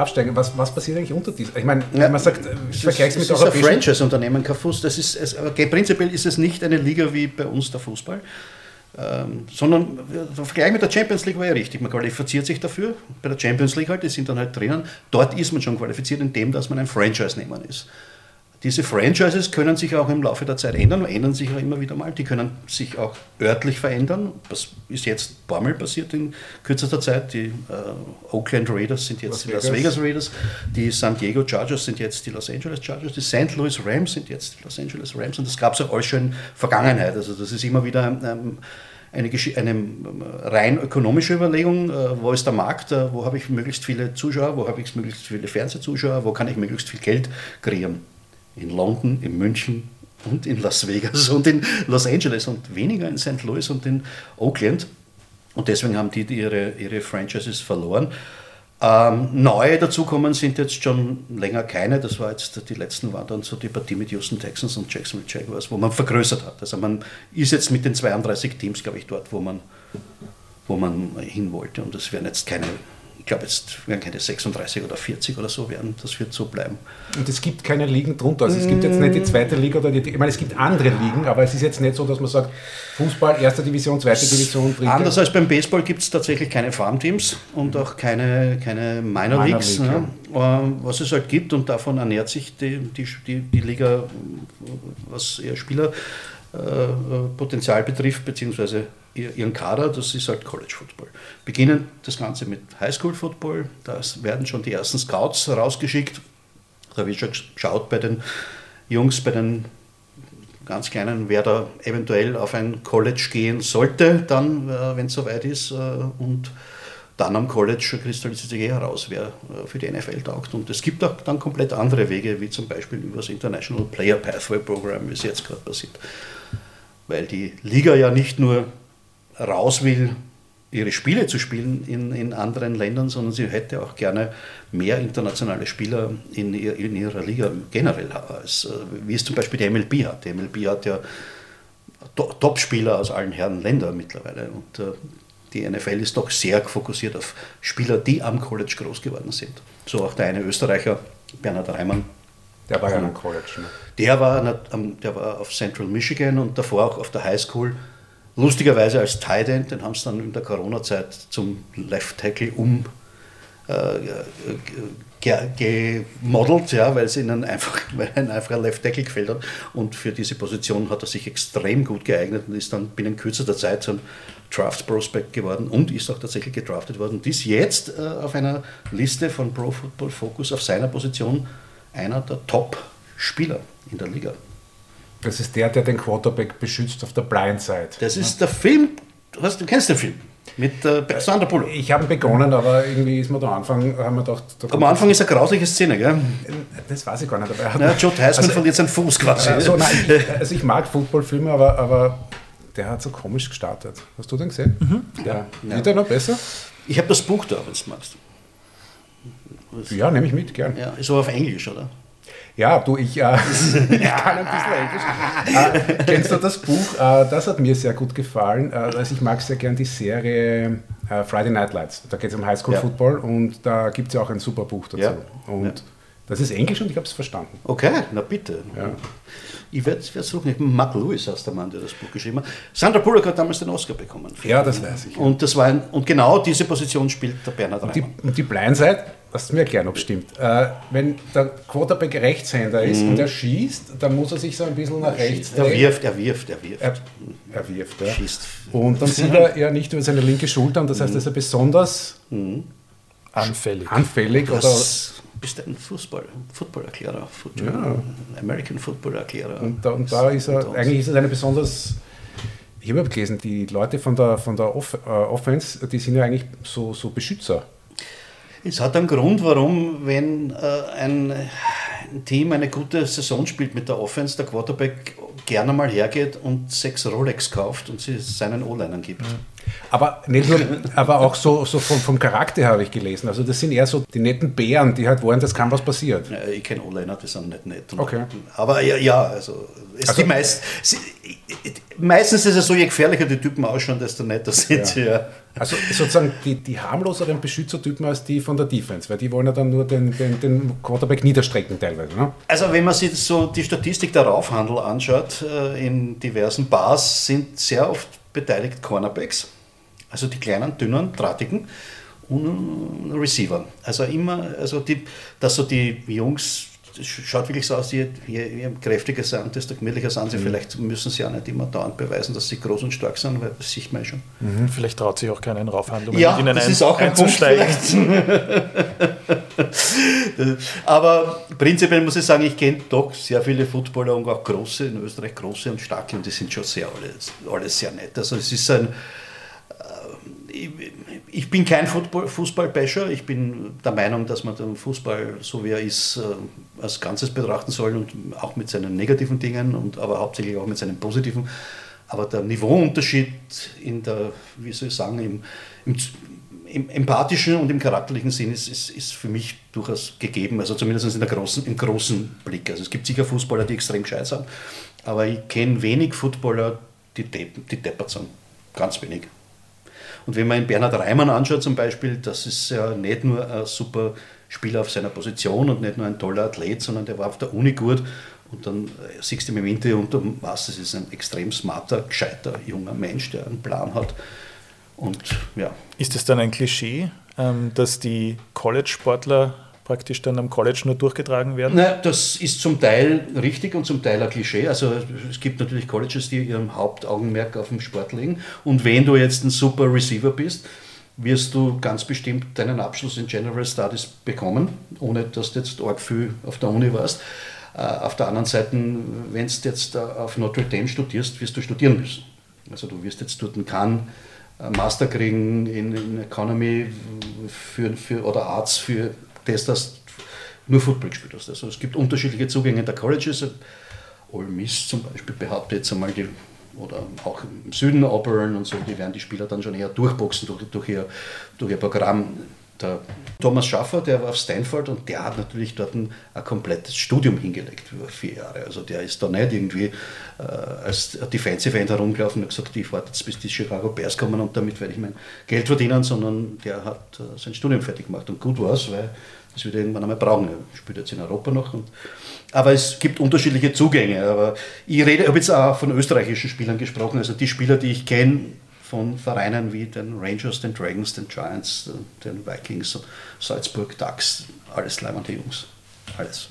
Absteigen. Was, was passiert eigentlich unter diesem? Ich meine, ja, man sagt, ich vergleiche es mit ist ein Franchise-Unternehmen, kein Fuß. Das ist, es, okay, prinzipiell ist es nicht eine Liga wie bei uns der Fußball. Ähm, sondern der Vergleich mit der Champions League war ja richtig. Man qualifiziert sich dafür. Bei der Champions League halt, die sind dann halt drinnen. Dort ist man schon qualifiziert, indem dass man ein Franchise-Nehmer ist. Diese Franchises können sich auch im Laufe der Zeit ändern, ändern sich auch immer wieder mal. Die können sich auch örtlich verändern. Das ist jetzt ein paar Mal passiert in kürzester Zeit. Die äh, Oakland Raiders sind jetzt Las die Las Vegas Raiders, die San Diego Chargers sind jetzt die Los Angeles Chargers, die St. Louis Rams sind jetzt die Los Angeles Rams und das gab es auch alles schon in Vergangenheit. Also das ist immer wieder ein, eine, eine rein ökonomische Überlegung, äh, wo ist der Markt, äh, wo habe ich möglichst viele Zuschauer, wo habe ich möglichst viele Fernsehzuschauer, wo kann ich möglichst viel Geld kreieren. In London, in München und in Las Vegas und in Los Angeles und weniger in St. Louis und in Oakland. Und deswegen haben die ihre, ihre Franchises verloren. Ähm, neue dazukommen sind jetzt schon länger keine. Das war jetzt, die letzten waren dann so die Partie mit Houston Texans und Jacksonville Jaguars, wo man vergrößert hat. Also man ist jetzt mit den 32 Teams, glaube ich, dort, wo man, wo man hin wollte. Und es werden jetzt keine ich glaube, jetzt werden keine 36 oder 40 oder so werden. Das wird so bleiben. Und es gibt keine Ligen drunter. Also es gibt jetzt nicht die zweite Liga oder die. Ich meine, es gibt andere Ligen, aber es ist jetzt nicht so, dass man sagt, Fußball, erste Division, zweite Division, dritte. Anders als beim Baseball gibt es tatsächlich keine Farmteams und auch keine, keine Minor, Minor Leagues. League, ne? ja. Was es halt gibt und davon ernährt sich die, die, die, die Liga, was eher Spielerpotenzial betrifft, beziehungsweise ihren Kader, das ist halt College Football. Beginnen das Ganze mit Highschool Football, da werden schon die ersten Scouts rausgeschickt. Da wird schon geschaut bei den Jungs, bei den ganz Kleinen, wer da eventuell auf ein College gehen sollte, dann, äh, wenn es soweit ist. Äh, und dann am College kristallisiert sich heraus, wer äh, für die NFL taugt. Und es gibt auch dann komplett andere Wege, wie zum Beispiel über das International Player Pathway Program, wie es jetzt gerade passiert. Weil die Liga ja nicht nur raus will, ihre Spiele zu spielen in, in anderen Ländern, sondern sie hätte auch gerne mehr internationale Spieler in, in ihrer Liga generell, als, äh, wie es zum Beispiel die MLB hat. Die MLB hat ja Top-Spieler aus allen Herren Ländern mittlerweile und äh, die NFL ist doch sehr fokussiert auf Spieler, die am College groß geworden sind. So auch der eine Österreicher, Bernhard Reimann. Der war ja am College. Ne? Der war, der war auf Central Michigan und davor auch auf der High School Lustigerweise als Tight End, den haben sie dann in der Corona-Zeit zum Left Tackle um äh, gemodelt, ja, weil es ihnen einfach, weil ein einfacher Left Tackle gefällt hat. Und für diese Position hat er sich extrem gut geeignet und ist dann binnen kürzester Zeit ein Draft Prospect geworden und ist auch tatsächlich gedraftet worden und ist jetzt äh, auf einer Liste von Pro Football Focus auf seiner Position einer der Top-Spieler in der Liga. Das ist der, der den Quarterback beschützt auf der Blind Side. Das ist der Film, du, hast, du kennst den Film? Mit äh, Sandra Bullock. Ich habe begonnen, aber irgendwie ist mir am Anfang, haben wir gedacht... Am Anfang ist eine grausige Szene, gell? Das weiß ich gar nicht. Aber ja, Joe Theismann also, verliert seinen Fuß quasi. Also, nein, ich, also ich mag Footballfilme, aber, aber der hat so komisch gestartet. Hast du den gesehen? Mhm. Ja. ja. Wird der noch besser? Ich habe das Buch da, wenn du magst. Ja, nehme ich mit, gern. Ja, ist aber auf Englisch, oder? Ja, du, ich, äh, kann ein bisschen Englisch. Äh, kennst du das Buch? Äh, das hat mir sehr gut gefallen. Äh, also ich mag sehr gern die Serie äh, Friday Night Lights. Da geht es um Highschool ja. Football und da gibt es ja auch ein super Buch dazu. Ja. Und ja. das ist Englisch und ich habe es verstanden. Okay, na bitte. Ich werde es suchen. Mark Lewis heißt der Mann, der das Buch geschrieben hat. Sandra Bullock hat damals den Oscar bekommen. Ja, das weiß ich. Und, das war ein, und genau diese Position spielt der Bernhard und die, und die Blindside Lass mir erklären, ob es stimmt. Äh, wenn der Quarterback Rechtshänder ist mhm. und er schießt, dann muss er sich so ein bisschen nach rechts drehen. Er wirft, er wirft, er wirft. Er, er wirft, ja. Schießt. Und dann sieht er ja nicht über seine linke Schulter und das heißt, mhm. dass er besonders mhm. anfällig. anfällig oder bist ein Fußball, Footballerklärer, Football, ja. American Footballerklärer. Und da, und da ist er, eigentlich ist es eine besonders ich habe gelesen, die Leute von der, von der Off, äh, Offense, die sind ja eigentlich so, so Beschützer. Es hat einen Grund, warum, wenn äh, ein, Team eine gute Saison spielt mit der Offense, der Quarterback gerne mal hergeht und sechs Rolex kauft und sie seinen O-Linern gibt. Aber nicht nur, aber auch so, so vom, vom Charakter habe ich gelesen. Also das sind eher so die netten Bären, die halt wollen, dass kann was passiert. Ja, ich kenne O-Liner, die sind nicht nett. Okay. Aber ja, ja also, also die meist, sie, meistens ist es so, je gefährlicher die Typen ausschauen, desto netter sind sie. Ja. Also sozusagen die, die harmloseren Beschützertypen als die von der Defense, weil die wollen ja dann nur den, den, den Quarterback niederstrecken teilweise. Ne? Also wenn man sich so die Statistik der Raufhandel anschaut, äh, in diversen Bars sind sehr oft beteiligt Cornerbacks, also die kleinen, dünnen, drahtigen und Receiver. Also immer, also die, dass so die Jungs schaut wirklich so aus, je, je, je kräftiger sind, desto gemütlicher sind sie. Mhm. Vielleicht müssen sie auch nicht immer dauernd beweisen, dass sie groß und stark sind, weil das sieht man schon. Mhm. Vielleicht traut sich auch keinen Raufhandlungen ja, mit ihnen das ein, ist auch ein einzusteigen. Aber prinzipiell muss ich sagen, ich kenne doch sehr viele Footballer und auch große, in Österreich große und starke und die sind schon sehr alles, alles sehr nett. Also es ist ein, ich bin kein Fußball-Basher. Ich bin der Meinung, dass man den Fußball, so wie er ist, äh, als Ganzes betrachten soll und auch mit seinen negativen Dingen, und aber hauptsächlich auch mit seinen positiven. Aber der Niveauunterschied in der, wie soll ich sagen, im, im, im empathischen und im charakterlichen Sinn ist, ist, ist, für mich durchaus gegeben, also zumindest in der großen, im großen Blick. Also es gibt sicher Fußballer, die extrem gescheit sind, aber ich kenne wenig Footballer, die, die deppert sind. Ganz wenig. Und wenn man in Bernhard Reimann anschaut zum Beispiel, das ist ja nicht nur ein super Spieler auf seiner Position und nicht nur ein toller Athlet, sondern der war auf der Uni gut und dann äh, siehst du im Winter unter was, das ist ein extrem smarter, gescheiter junger Mensch, der einen Plan hat. Und, ja. Ist es dann ein Klischee, ähm, dass die College-Sportler praktisch dann am College nur durchgetragen werden? Nein, das ist zum Teil richtig und zum Teil ein Klischee. Also es gibt natürlich Colleges, die ihren Hauptaugenmerk auf dem Sport legen. Und wenn du jetzt ein super Receiver bist, wirst du ganz bestimmt deinen Abschluss in General Studies bekommen, ohne dass du jetzt arg viel auf der Uni warst. Äh, auf der anderen Seite, wenn du jetzt auf Notre Dame studierst, wirst du studieren müssen. Also du wirst jetzt dort keinen Master kriegen in, in Economy für, für, oder Arts für das, dass nur Football gespielt hast. Also es gibt unterschiedliche Zugänge der Colleges. Ole Miss zum Beispiel behauptet jetzt einmal, die, oder auch im Süden Auburn und so, die werden die Spieler dann schon eher durchboxen durch, durch, ihr, durch ihr Programm der Thomas Schaffer, der war auf Stanford und der hat natürlich dort ein, ein komplettes Studium hingelegt über vier Jahre. Also der ist da nicht irgendwie äh, als Defensive End herumgelaufen und gesagt, ich warte jetzt bis die Chicago Bears kommen und damit werde ich mein Geld verdienen, sondern der hat äh, sein Studium fertig gemacht und gut war es, weil das wird er irgendwann einmal brauchen. Er spielt jetzt in Europa noch. Und, aber es gibt unterschiedliche Zugänge. Aber ich rede, ich habe jetzt auch von österreichischen Spielern gesprochen, also die Spieler, die ich kenne, von Vereinen wie den Rangers, den Dragons, den Giants, den Vikings, Salzburg, Ducks, alles leibende Jungs. Alles.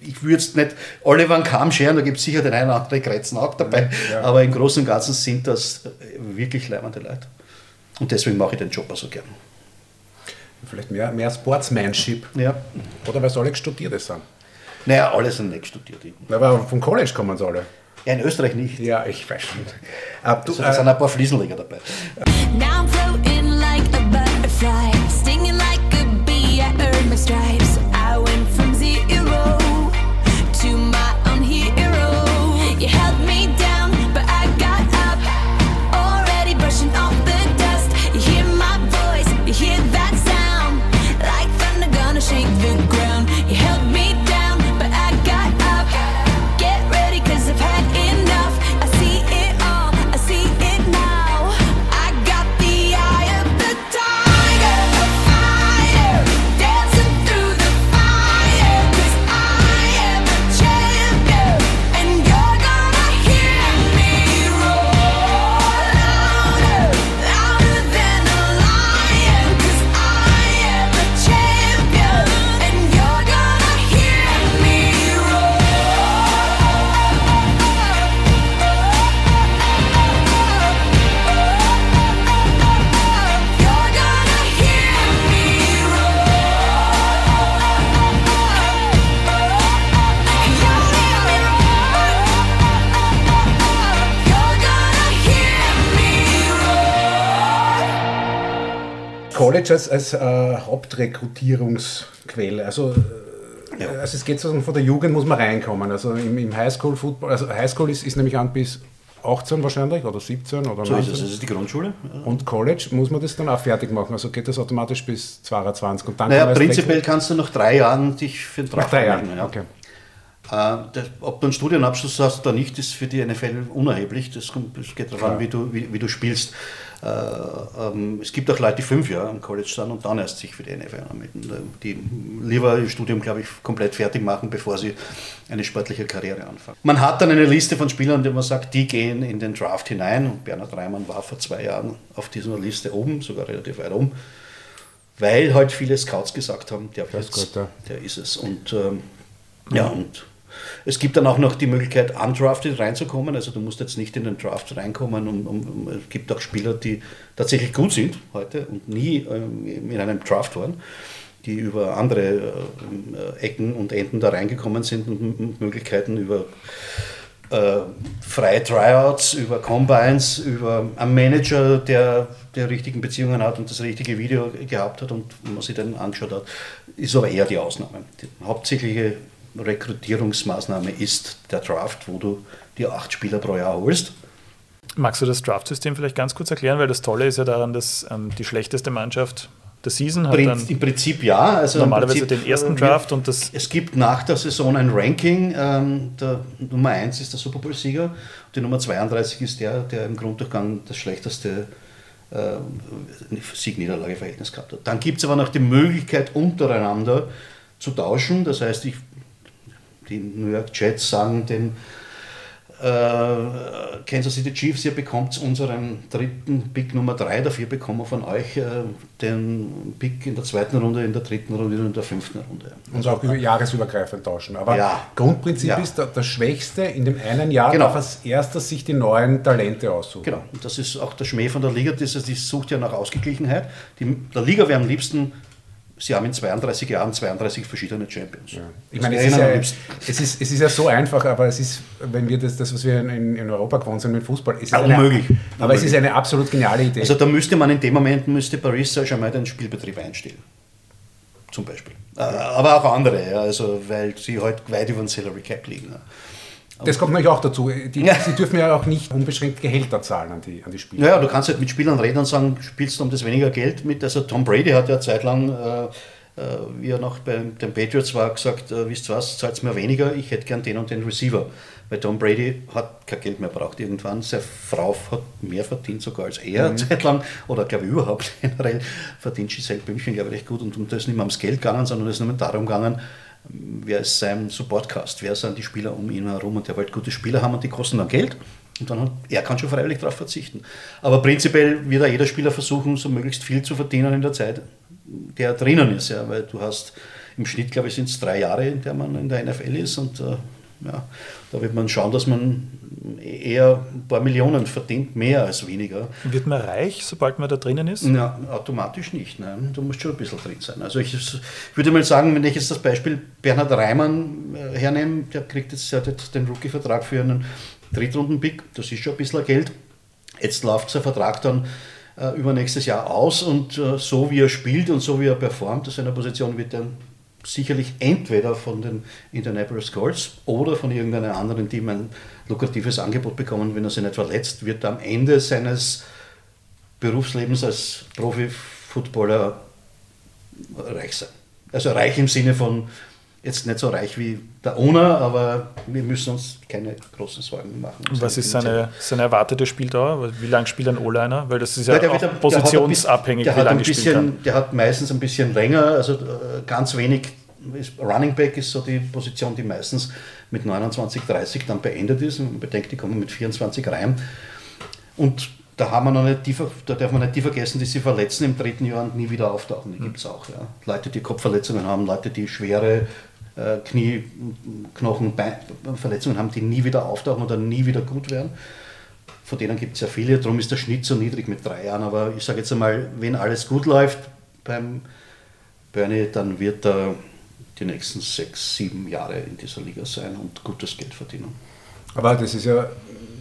Ich, würde jetzt nicht alle Van Kam scheren, da gibt es sicher den einen oder anderen Kretzen auch dabei, ja. aber im Großen und Ganzen sind das wirklich leibende Leute. Und deswegen mache ich den Job auch so gern. Vielleicht mehr, mehr Sportsmanship. Ja. Oder weil es alle Studierte sind. Naja, alle sind nicht studiert. Aber vom College kommen sie alle. Ja, in Österreich nicht. Ja, ich weiß schon. Äh, du, also, da sind ein paar Fliesenleger dabei. Now College als, als äh, Hauptrekrutierungsquelle. Also, äh, ja. also es geht sozusagen von der Jugend muss man reinkommen. Also im, im Highschool-Football, also Highschool ist, ist nämlich an bis 18 wahrscheinlich oder 17 oder so 19. Ist es. Das ist die Grundschule. Und College muss man das dann auch fertig machen. Also geht das automatisch bis 22 und dann naja, kann prinzipiell kannst du nach drei Jahren dich für den Draft Nach drei Jahren, ja. okay. Äh, das, ob du einen Studienabschluss hast oder nicht, ist für die NFL unerheblich. Das, das geht darauf an, wie du, wie, wie du spielst. Äh, ähm, es gibt auch Leute, die fünf Jahre am College sind und dann erst sich für die NFL anmelden. Äh, die lieber ihr Studium, glaube ich, komplett fertig machen, bevor sie eine sportliche Karriere anfangen. Man hat dann eine Liste von Spielern, die man sagt, die gehen in den Draft hinein. Und Bernhard Reimann war vor zwei Jahren auf dieser Liste oben, sogar relativ weit oben, weil halt viele Scouts gesagt haben, der, ist, der ist es. Und ähm, ja, und es gibt dann auch noch die Möglichkeit, undrafted reinzukommen. Also du musst jetzt nicht in den Draft reinkommen. Um, um, es gibt auch Spieler, die tatsächlich gut sind heute und nie ähm, in einem Draft waren. die über andere äh, Ecken und Enden da reingekommen sind und Möglichkeiten über äh, freie Tryouts, über Combines, über einen Manager, der der richtigen Beziehungen hat und das richtige Video gehabt hat und man sich dann angeschaut hat, ist aber eher die Ausnahme. Die hauptsächliche Rekrutierungsmaßnahme ist der Draft, wo du dir acht Spieler pro Jahr holst. Magst du das Draft-System vielleicht ganz kurz erklären? Weil das Tolle ist ja daran, dass ähm, die schlechteste Mannschaft der Season hat dann Im Prinzip ja. Also normalerweise Prinzip, den ersten äh, Draft und das. Es gibt nach der Saison ein Ranking. Ähm, der Nummer 1 ist der Super Bowl-Sieger. Die Nummer 32 ist der, der im Grunddurchgang das schlechteste äh, Sieg-Niederlage-Verhältnis gehabt hat. Dann gibt es aber noch die Möglichkeit, untereinander zu tauschen. Das heißt, ich, die New York Jets sagen den äh, Kansas City Chiefs, ihr bekommt unseren dritten Pick Nummer 3, dafür bekommen wir von euch äh, den Pick in der zweiten Runde, in der dritten Runde und in der fünften Runde. Und auch über jahresübergreifend tauschen. Aber ja. Grundprinzip ja. ist, der, der Schwächste in dem einen Jahr genau. darf als erster sich die neuen Talente aussuchen. Genau, und das ist auch der Schmäh von der Liga, das, die sucht ja nach Ausgeglichenheit. Die, der Liga wäre am liebsten sie haben in 32 Jahren 32 verschiedene Champions. Ja. Ich meine, es ist, ja, es, ist, es ist ja so einfach, aber es ist, wenn wir das, das was wir in, in Europa gewohnt sind mit Fußball, es ist eine, unmöglich. Aber unmöglich. es ist eine absolut geniale Idee. Also da müsste man in dem Moment, müsste Paris Saint-Germain den Spielbetrieb einstellen. Zum Beispiel. Äh, aber auch andere, also weil sie halt weit über den Salary Cap liegen. Das kommt natürlich auch dazu. Die, ja. Sie dürfen ja auch nicht unbeschränkt Gehälter zahlen an die, an die Spieler. Ja, du kannst halt mit Spielern reden und sagen, spielst du um das weniger Geld mit. Also Tom Brady hat ja zeitlang, äh, äh, wie er noch bei den Patriots war, gesagt, äh, wisst ihr was, zahlt mir weniger, ich hätte gern den und den Receiver. Weil Tom Brady hat kein Geld mehr braucht irgendwann. Seine Frau hat mehr verdient sogar als er mhm. zeitlang, oder glaube ich überhaupt generell, verdient Giselle Bündchen, glaube ich, recht gut. Und um das ist nicht mehr ums Geld gegangen, sondern es ist nur darum gegangen, wer ist sein Supportcast, wer sind die Spieler um ihn herum und der wollte gute Spieler haben und die kosten dann Geld. Und dann er kann schon freiwillig darauf verzichten. Aber prinzipiell wird auch jeder Spieler versuchen, so möglichst viel zu verdienen in der Zeit, der drinnen ist. Ja, weil du hast im Schnitt, glaube ich, sind es drei Jahre, in der man in der NFL ist. Und äh, ja, da wird man schauen, dass man eher ein paar Millionen verdient, mehr als weniger. Wird man reich, sobald man da drinnen ist? Ja, automatisch nicht. Nein. Du musst schon ein bisschen drin sein. Also ich, ich würde mal sagen, wenn ich jetzt das Beispiel Bernhard Reimann äh, hernehme, der kriegt jetzt, jetzt den Rookie-Vertrag für einen Drittrunden-Pick, das ist schon ein bisschen Geld. Jetzt läuft sein Vertrag dann äh, übernächstes Jahr aus und äh, so wie er spielt und so wie er performt, aus seiner Position wird er sicherlich entweder von den Indianapolis Colts oder von irgendeinem anderen Team ein lukratives Angebot bekommen, wenn er sich nicht verletzt, wird am Ende seines Berufslebens als Profi-Footballer reich sein. Also reich im Sinne von jetzt nicht so reich wie der Owner, aber wir müssen uns keine großen Sorgen machen. Was ist seine, seine erwartete Spieldauer? Wie lange spielt ein O-Liner? Weil das ist ja, ja auch wird, positionsabhängig, der wie lange bisschen, Der hat meistens ein bisschen länger, also äh, ganz wenig. Running Back ist so die Position, die meistens mit 29, 30 dann beendet ist. man bedenkt, die kommen mit 24 rein. Und da, haben wir noch nicht die, da darf man nicht die vergessen, die sich verletzen im dritten Jahr und nie wieder auftauchen. Die gibt es auch. Ja. Leute, die Kopfverletzungen haben, Leute, die schwere äh, Knie, Knochen, Verletzungen haben, die nie wieder auftauchen oder nie wieder gut werden. Von denen gibt es ja viele, darum ist der Schnitt so niedrig mit drei Jahren. Aber ich sage jetzt einmal, wenn alles gut läuft beim Bernie, dann wird er die nächsten sechs, sieben Jahre in dieser Liga sein und gutes Geld verdienen. Aber das ist ja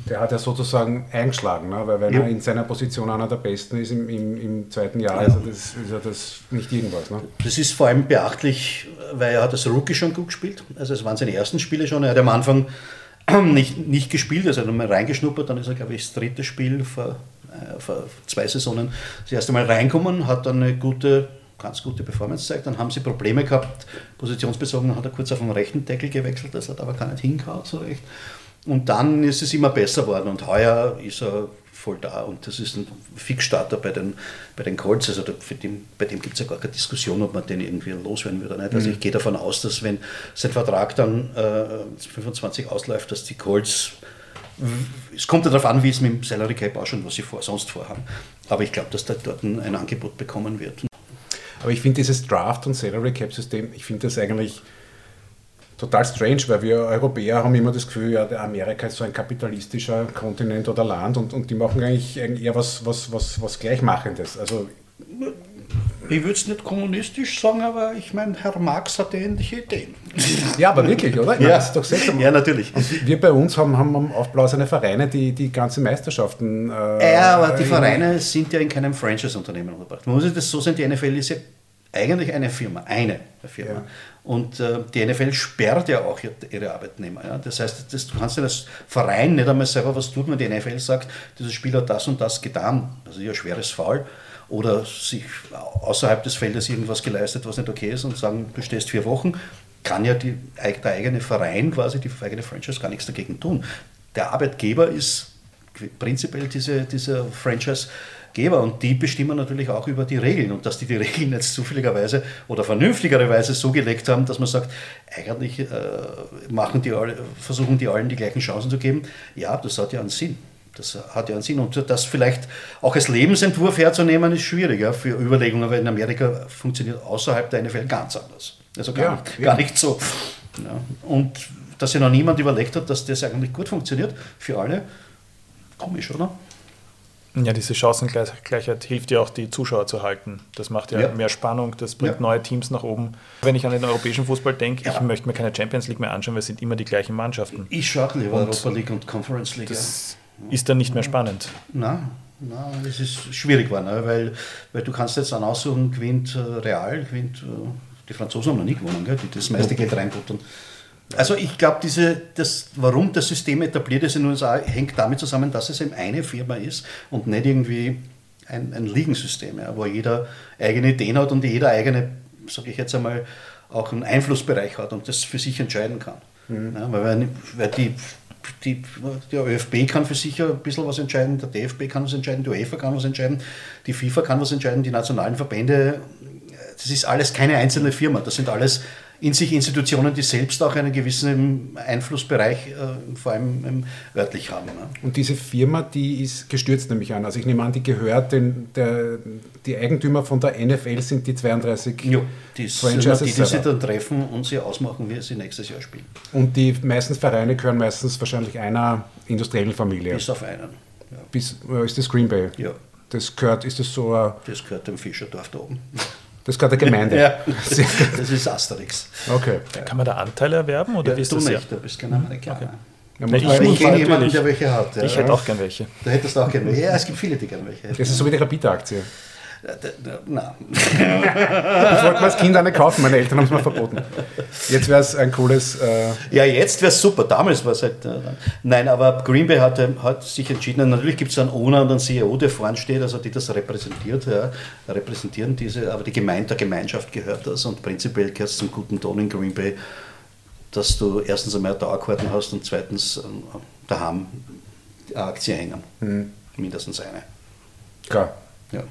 der hat ja sozusagen eingeschlagen, ne? weil wenn ja. er in seiner Position einer der Besten ist im, im, im zweiten Jahr, ja. also das, ist ja das nicht irgendwas. Ne? Das ist vor allem beachtlich, weil er hat als Rookie schon gut gespielt. Also es waren seine ersten Spiele schon. Er hat am Anfang nicht, nicht gespielt, also er hat mal reingeschnuppert, dann ist er, glaube ich, das dritte Spiel vor, äh, vor zwei Saisonen das erste Mal reinkommen, hat dann eine gute ganz gute Performance zeigt. Dann haben sie Probleme gehabt, positionsbezogen, dann hat er kurz auf den rechten Deckel gewechselt, das hat aber gar nicht hingehauen so recht. Und dann ist es immer besser geworden und heuer ist er voll da und das ist ein Fixstarter bei den, bei den Colts. Also den, bei dem gibt es ja gar keine Diskussion, ob man den irgendwie loswerden würde oder nicht. Also mhm. ich gehe davon aus, dass wenn sein Vertrag dann äh, 25 ausläuft, dass die Colts es kommt ja darauf an, wie es mit dem Salary Cap ausschaut und was sie vor, sonst vorhaben. Aber ich glaube, dass da dort ein, ein Angebot bekommen wird. Aber ich finde dieses Draft- und Salary Cap-System, ich finde das eigentlich total strange, weil wir Europäer haben immer das Gefühl, ja, Amerika ist so ein kapitalistischer Kontinent oder Land und, und die machen eigentlich eher was, was, was, was Gleichmachendes. Also Ich würde es nicht kommunistisch sagen, aber ich meine, Herr Marx hatte ähnliche Ideen. Ja, aber wirklich, oder? Ja, das ist doch seltsam. ja natürlich. Und wir bei uns haben, haben aufblasene Vereine, die die ganze Meisterschaften. Äh, ja, aber die Vereine sind ja in keinem Franchise-Unternehmen unterbracht. Man muss das so sehen, die NFL ist ja eigentlich eine Firma, eine Firma. Ja. Und äh, die NFL sperrt ja auch ihre Arbeitnehmer. Ja? Das heißt, das, du kannst ja als Verein nicht einmal selber was tun, wenn die NFL sagt, dieser Spieler hat das und das getan. Das ist ja ein schweres Foul. Oder sich außerhalb des Feldes irgendwas geleistet, was nicht okay ist und sagen, du stehst vier Wochen, kann ja die, der eigene Verein, quasi die eigene Franchise gar nichts dagegen tun. Der Arbeitgeber ist prinzipiell diese, dieser Franchise Geber und die bestimmen natürlich auch über die Regeln und dass die die Regeln jetzt zufälligerweise oder vernünftigerweise so gelegt haben, dass man sagt, eigentlich äh, machen die versuchen die allen die gleichen Chancen zu geben. Ja, das hat ja einen Sinn. Das hat ja einen Sinn. Und das vielleicht auch als Lebensentwurf herzunehmen, ist schwierig ja, für Überlegungen, weil in Amerika funktioniert außerhalb der NFL ganz anders. Also gar, ja, nicht, ja. gar nicht so. Ja. Und dass sich noch niemand überlegt hat, dass das eigentlich gut funktioniert für alle, komisch, oder? Ja, diese Chancengleichheit hilft ja auch, die Zuschauer zu halten. Das macht ja, ja. mehr Spannung, das bringt ja. neue Teams nach oben. Wenn ich an den europäischen Fußball denke, ja. ich möchte mir keine Champions League mehr anschauen, weil es sind immer die gleichen Mannschaften. Ich schaue lieber Europa League und Conference League. Das ist dann nicht mehr spannend. Nein, nein es ist schwierig geworden, ne? weil, weil du kannst jetzt dann aussuchen, gewinnt äh, Real, gewinnt, äh, die Franzosen haben noch nie gewonnen, gell? die das meiste Geld reinbuttern. Also ich glaube, das, warum das System etabliert ist in den USA, hängt damit zusammen, dass es eben eine Firma ist und nicht irgendwie ein, ein Ligensystem, ja, wo jeder eigene Ideen hat und jeder eigene, sage ich jetzt einmal, auch einen Einflussbereich hat und das für sich entscheiden kann. Mhm. Ja, weil, weil die, die, der ÖFB kann für sich ein bisschen was entscheiden, der DFB kann was entscheiden, die UEFA kann was entscheiden, die FIFA kann was entscheiden, die nationalen Verbände, das ist alles keine einzelne Firma, das sind alles in sich Institutionen, die selbst auch einen gewissen Einflussbereich, äh, vor allem ähm, örtlich haben. Ne? Und diese Firma, die ist gestürzt, nämlich an. Also ich nehme an, die gehört, den, der, die Eigentümer von der NFL sind die 32 jo, die Franchises. Die, die sich dann treffen und sie ausmachen, wie sie nächstes Jahr spielen. Und die meistens Vereine gehören meistens wahrscheinlich einer industriellen Familie. Bis auf einen. Ja. Bis, äh, ist das Green Bay? Ja. Das gehört, ist das so ein Das gehört dem Fischerdorf da oben. Das ist gerade der Gemeinde. ja, das ist Asterix. Okay. Kann man da Anteile erwerben? Oder ja, ist du das nicht, ja? du bist kein Amerikaner. Okay. Ja, ich, ich kenne jemanden, der welche hat. Ja. Ich hätte auch gern welche. Da hättest du auch gern welche. Ja, es gibt viele, die gerne welche hätten. Das ist so wie die Rapid-Aktie. Nein. ich wollte mir als Kind eine kaufen, meine Eltern haben es mir verboten. Jetzt wäre es ein cooles. Äh ja, jetzt wäre es super. Damals war es halt. Äh, nein, aber Green Bay hat, hat sich entschieden. Natürlich gibt es einen Owner und einen CEO, der vorne steht, also die das repräsentiert, ja, repräsentieren diese, aber die Gemeinde der Gemeinschaft gehört das und prinzipiell gehört es zum guten Ton in Green Bay, dass du erstens einmal Dauerkarten hast und zweitens äh, daheim eine Aktie hängen. Mhm. Mindestens eine. Klar. Ja.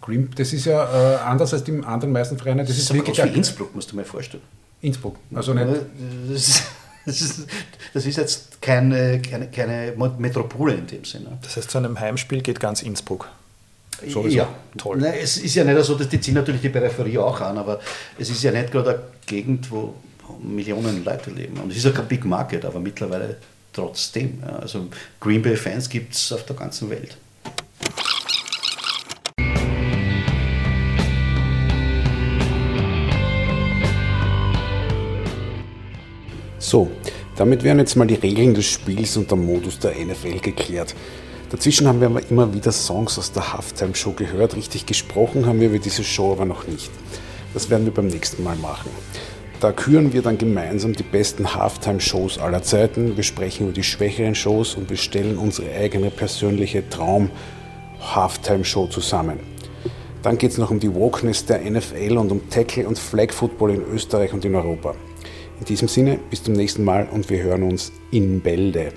Green, das ist ja äh, anders als die anderen meisten Vereine. Das, das ist, ist wirklich. Für Innsbruck, musst du mir vorstellen. Innsbruck, also nicht. Das ist, das ist, das ist jetzt keine, keine, keine Metropole in dem Sinne. Das heißt, zu einem Heimspiel geht ganz Innsbruck. Sowieso. Ja, toll. Nein, es ist ja nicht so, dass die ziehen natürlich die Peripherie auch an, aber es ist ja nicht gerade eine Gegend, wo Millionen Leute leben. Und es ist ja kein Big Market, aber mittlerweile trotzdem. Also Green Bay Fans gibt es auf der ganzen Welt. So, damit wären jetzt mal die Regeln des Spiels und der Modus der NFL geklärt. Dazwischen haben wir aber immer wieder Songs aus der Halftime-Show gehört. Richtig gesprochen haben wir über diese Show aber noch nicht. Das werden wir beim nächsten Mal machen. Da küren wir dann gemeinsam die besten Halftime-Shows aller Zeiten. Wir sprechen über die schwächeren Shows und wir stellen unsere eigene persönliche Traum-Halftime-Show zusammen. Dann geht es noch um die Wokeness der NFL und um Tackle und Flag Football in Österreich und in Europa. In diesem Sinne, bis zum nächsten Mal und wir hören uns in Bälde.